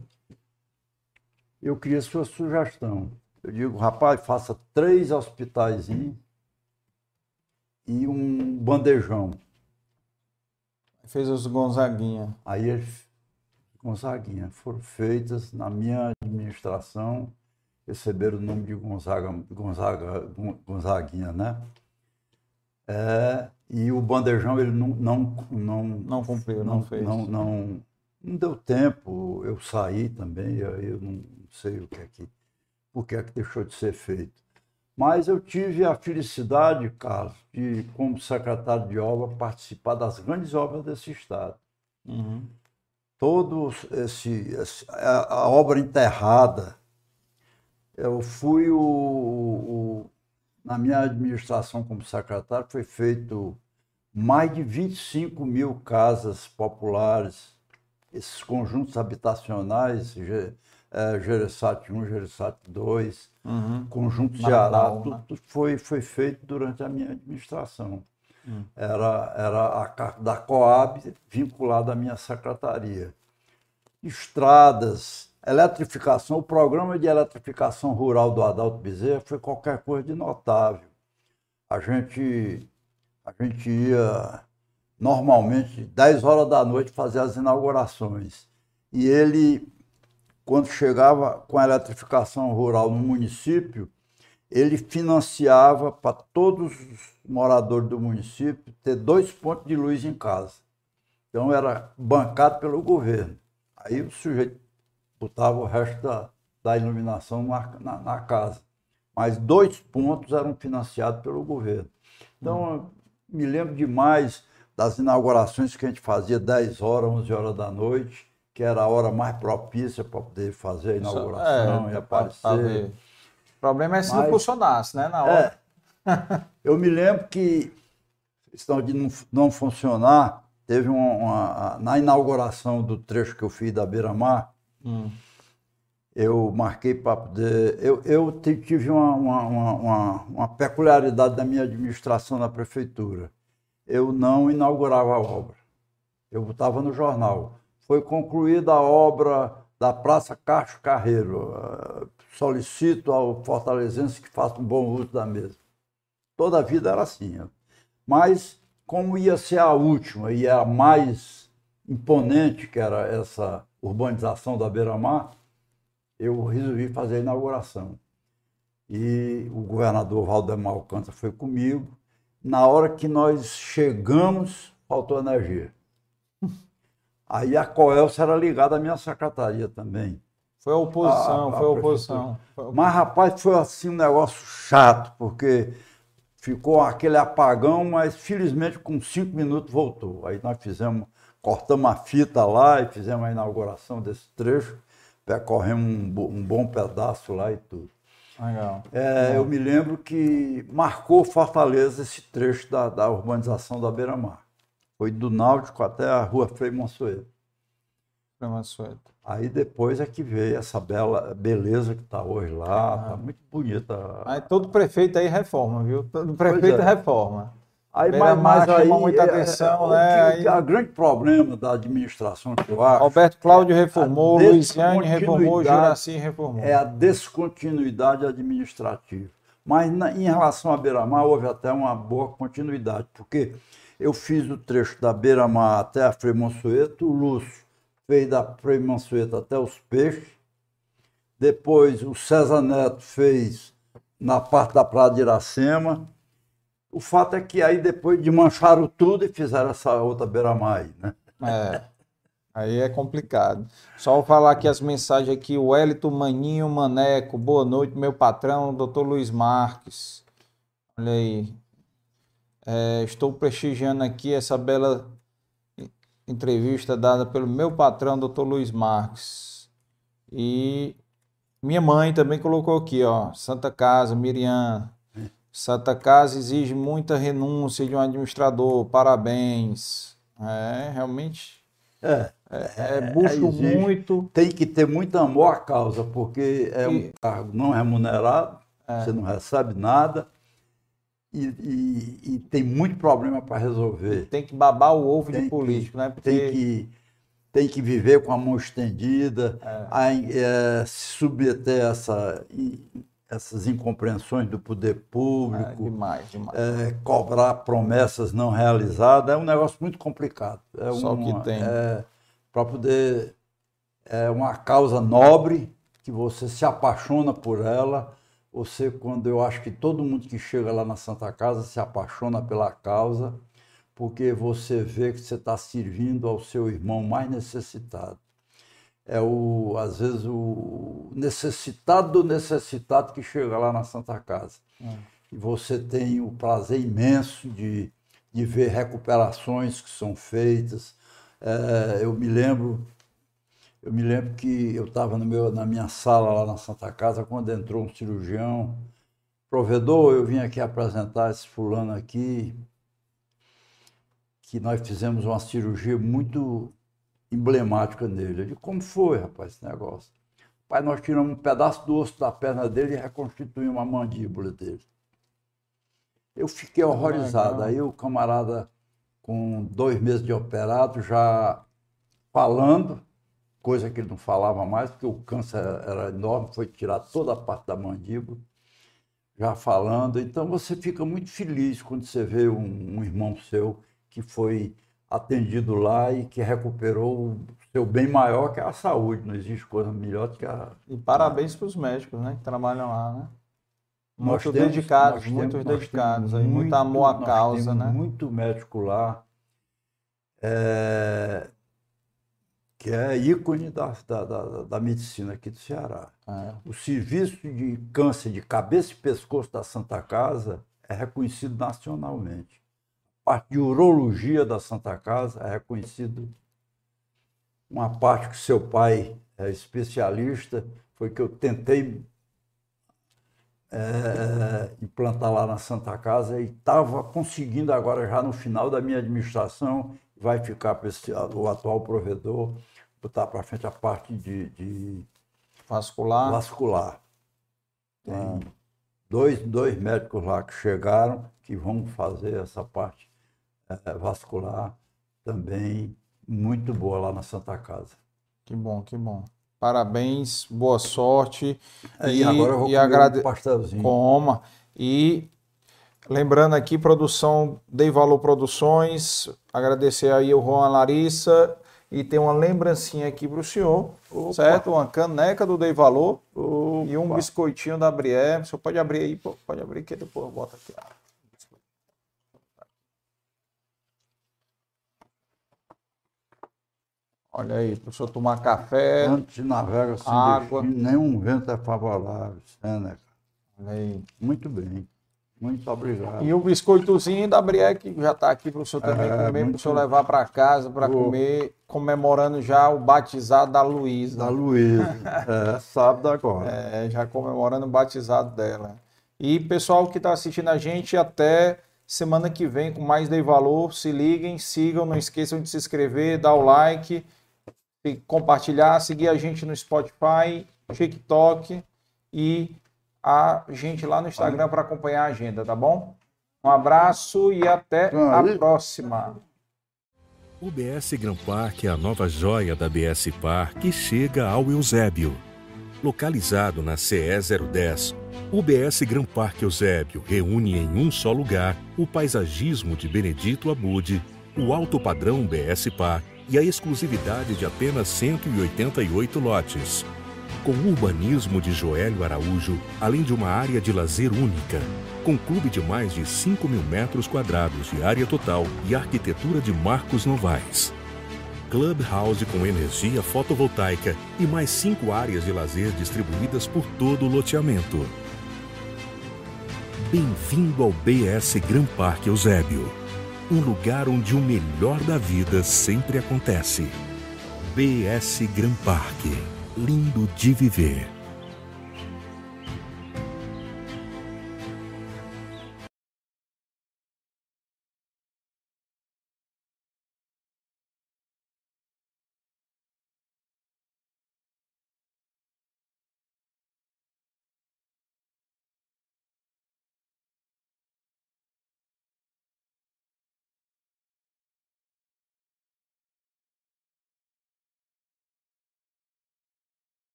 Eu queria sua sugestão. Eu digo, rapaz, faça três hospitais e um bandejão. Fez os Gonzaguinha. Aí eles, Gonzaguinha, foram feitas na minha administração, receberam o nome de Gonzaga, Gonzaga, Gon- Gonzaguinha, né? É, e o bandejão ele não não não Não cumpriu, não, fez. não, não, não deu tempo, eu saí também, aí eu não sei o que é que, por que é que deixou de ser feito. Mas eu tive a felicidade, Carlos, de, como secretário de obra, participar das grandes obras desse Estado. Uhum. Todo esse, esse- a, a obra enterrada, eu fui o, o- na minha administração como secretário, foi feito mais de 25 mil casas populares, esses conjuntos habitacionais, Ge- eh, Gereissati 1, Gereissati 2, Uhum. conjunto de Ará, né? tudo foi, foi feito durante a minha administração. Era, era a ca- da Coab vinculada à minha secretaria. Estradas, eletrificação, o programa de eletrificação rural do Adalto Bezerra foi qualquer coisa de notável. A gente, a gente ia normalmente 10 horas da noite fazer as inaugurações. E ele, quando chegava com a eletrificação rural no município, ele financiava para todos os moradores do município ter dois pontos de luz em casa. Então era bancado pelo governo. Aí o sujeito botava o resto da, da iluminação na, na, na casa. Mas dois pontos eram financiados pelo governo. Então, eu me lembro demais das inaugurações que a gente fazia 10 horas, 11 horas da noite, que era a hora mais propícia para poder fazer a inauguração É, e aparecer. Problema é se não Mas- funcionasse, né? Na hora. É. Eu me lembro que, questão de não, não funcionar, teve uma, uma- na inauguração do trecho que eu fiz da Beira-Mar, Hum. eu marquei para poder. Eu, eu tive uma, uma, uma, peculiaridade da minha administração na prefeitura. Eu não inaugurava a obra. Eu estava no jornal. Foi concluída a obra da Praça Castro Carreiro. Solicito ao fortalezense que faça um bom uso da mesma. Toda a vida era assim. ó. Mas, como ia ser a última e a mais imponente, que era essa urbanização da Beira-Mar, eu resolvi fazer a inauguração. E o governador Valdemar Alcântara foi comigo. Na hora que nós chegamos, faltou energia. Aí a Coelce era ligada à minha secretaria também. Foi a oposição, A- a foi a oposição. Mas, rapaz, foi assim um negócio chato, porque ficou aquele apagão, mas felizmente com cinco minutos voltou. Aí nós fizemos, cortamos a fita lá e fizemos a inauguração desse trecho, percorremos um, um bom pedaço lá e tudo. Legal. É, eu me lembro que marcou Fortaleza esse trecho da, da urbanização da Beira-Mar. Foi do Náutico até a rua Frei Mansueto. Foi Mansueto. Aí depois é que veio essa bela beleza que está hoje lá, está muito bonita. Aí todo prefeito aí reforma, viu? Todo prefeito é. reforma. Aí, mas, mas aí, muita é, atenção, o né? que- Aí- A grande problema da administração que eu acho Roberto Cláudio reformou, a Luiziane reformou, descontinuidade Juraci reformou. é a descontinuidade administrativa. Mas na- em relação à Beira-Mar, houve até uma boa continuidade, porque eu fiz o trecho da Beira-Mar até a Frei Mansueto, o Lúcio fez da Frei Mansueto até os Peixes, depois o César Neto fez na parte da Praia de Iracema. O fato é que aí depois desmancharam tudo e fizeram essa outra Beira-Mar aí, né? É. Aí é complicado. Só vou falar aqui as mensagens aqui. O Wellington Maninho Maneco. Boa noite, meu patrão, doutor Luiz Marques. Olha aí. É, estou prestigiando aqui essa bela entrevista dada pelo meu patrão, doutor Luiz Marques. E minha mãe também colocou aqui, ó, Santa Casa, Miriam. Santa Casa exige muita renúncia de um administrador, parabéns. É, realmente. É, é, é exige, muito. Tem que ter muito amor à causa, porque é e, um cargo não remunerado, é. você não recebe nada e, e, e tem muito problema para resolver. Tem que babar o ovo tem de político, que, né? Porque... Tem que tem que viver com a mão estendida, é. a, é, se submeter a essa, essas incompreensões do poder público, é, demais, demais. É, cobrar promessas não realizadas, é um negócio muito complicado. É Só uma, que tem. É, Para poder. É uma causa nobre, que você se apaixona por ela. Você, quando eu acho que todo mundo que chega lá na Santa Casa se apaixona pela causa porque você vê que você está servindo ao seu irmão mais necessitado. É o, às vezes o necessitado do necessitado que chega lá na Santa Casa. É. E você tem o prazer imenso de, de ver recuperações que são feitas. É, eu me lembro eu me lembro que eu estava na minha sala lá na Santa Casa quando entrou um cirurgião. Provedor, eu vim aqui apresentar esse fulano aqui, que nós fizemos uma cirurgia muito emblemática nele. Eu disse, como foi, rapaz, esse negócio? Pai, nós tiramos um pedaço do osso da perna dele e reconstituímos a mandíbula dele. Eu fiquei horrorizado. Aí o camarada, com dois meses de operado, já falando, coisa que ele não falava mais, porque o câncer era enorme, foi tirar toda a parte da mandíbula, já falando. Então você fica muito feliz quando você vê um, um irmão seu que foi atendido lá e que recuperou o seu bem maior, que é a saúde. Não existe coisa melhor do que a. E parabéns para os médicos né, que trabalham lá, né? Muito temos, dedicados, muito dedicados, aí, muito, muito amor à causa, né? Muito médico lá, é, que é ícone da, da, da, da, medicina aqui do Ceará. É. O serviço de câncer de cabeça e pescoço da Santa Casa é reconhecido nacionalmente parte de urologia da Santa Casa, é reconhecido. Uma parte que seu pai é especialista, foi que eu tentei é, implantar lá na Santa Casa e estava conseguindo agora, já no final da minha administração, vai ficar para o atual provedor, botar para frente a parte de, de vascular. vascular. Tem ah. dois, dois médicos lá que chegaram que vão fazer essa parte é, vascular também muito boa lá na Santa Casa. Que bom, que bom. Parabéns, boa sorte. É, e, e, agora eu vou e agrade... um pastelzinho. Coma. E lembrando aqui, produção Dei Valor Produções, agradecer aí o Juan Larissa e tem uma lembrancinha aqui para o senhor, Opa. certo? Uma caneca do Dei Valor Opa. e um biscoitinho da Brié. O senhor pode abrir aí, pode abrir que depois eu boto aqui. Olha aí, para o senhor tomar café. Antes navega sem água. Destino, nenhum vento é favorável, Sêneca. Olha aí. Muito bem. Muito obrigado. E o biscoitozinho da Briec já está aqui para o senhor também é, comer, para o senhor levar para casa para comer, comemorando já o batizado da Luísa. Da Luísa, é, sábado agora. É, já comemorando o batizado dela. E pessoal que está assistindo a gente, até semana que vem com mais Dei Valor. Se liguem, sigam, não esqueçam de se inscrever, dar o like compartilhar, seguir a gente no Spotify, TikTok e a gente lá no Instagram para acompanhar a agenda, tá bom? Um abraço e até a próxima. O BS Gran Park é a nova joia da BS Par que chega ao Eusébio. Localizado na CE 010, o BS Gran Park Eusébio reúne em um só lugar o paisagismo de Benedito Abude, o alto padrão BS Par e a exclusividade de apenas 188 lotes. Com o urbanismo de Joélio Araújo, além de uma área de lazer única, com clube de mais de 5 mil metros quadrados de área total e arquitetura de Marcos Novaes. Clubhouse com energia fotovoltaica e mais cinco áreas de lazer distribuídas por todo o loteamento. Bem-vindo ao BS Gran Parque Eusébio um lugar onde o melhor da vida sempre acontece. BS Gran Parque. Lindo de viver.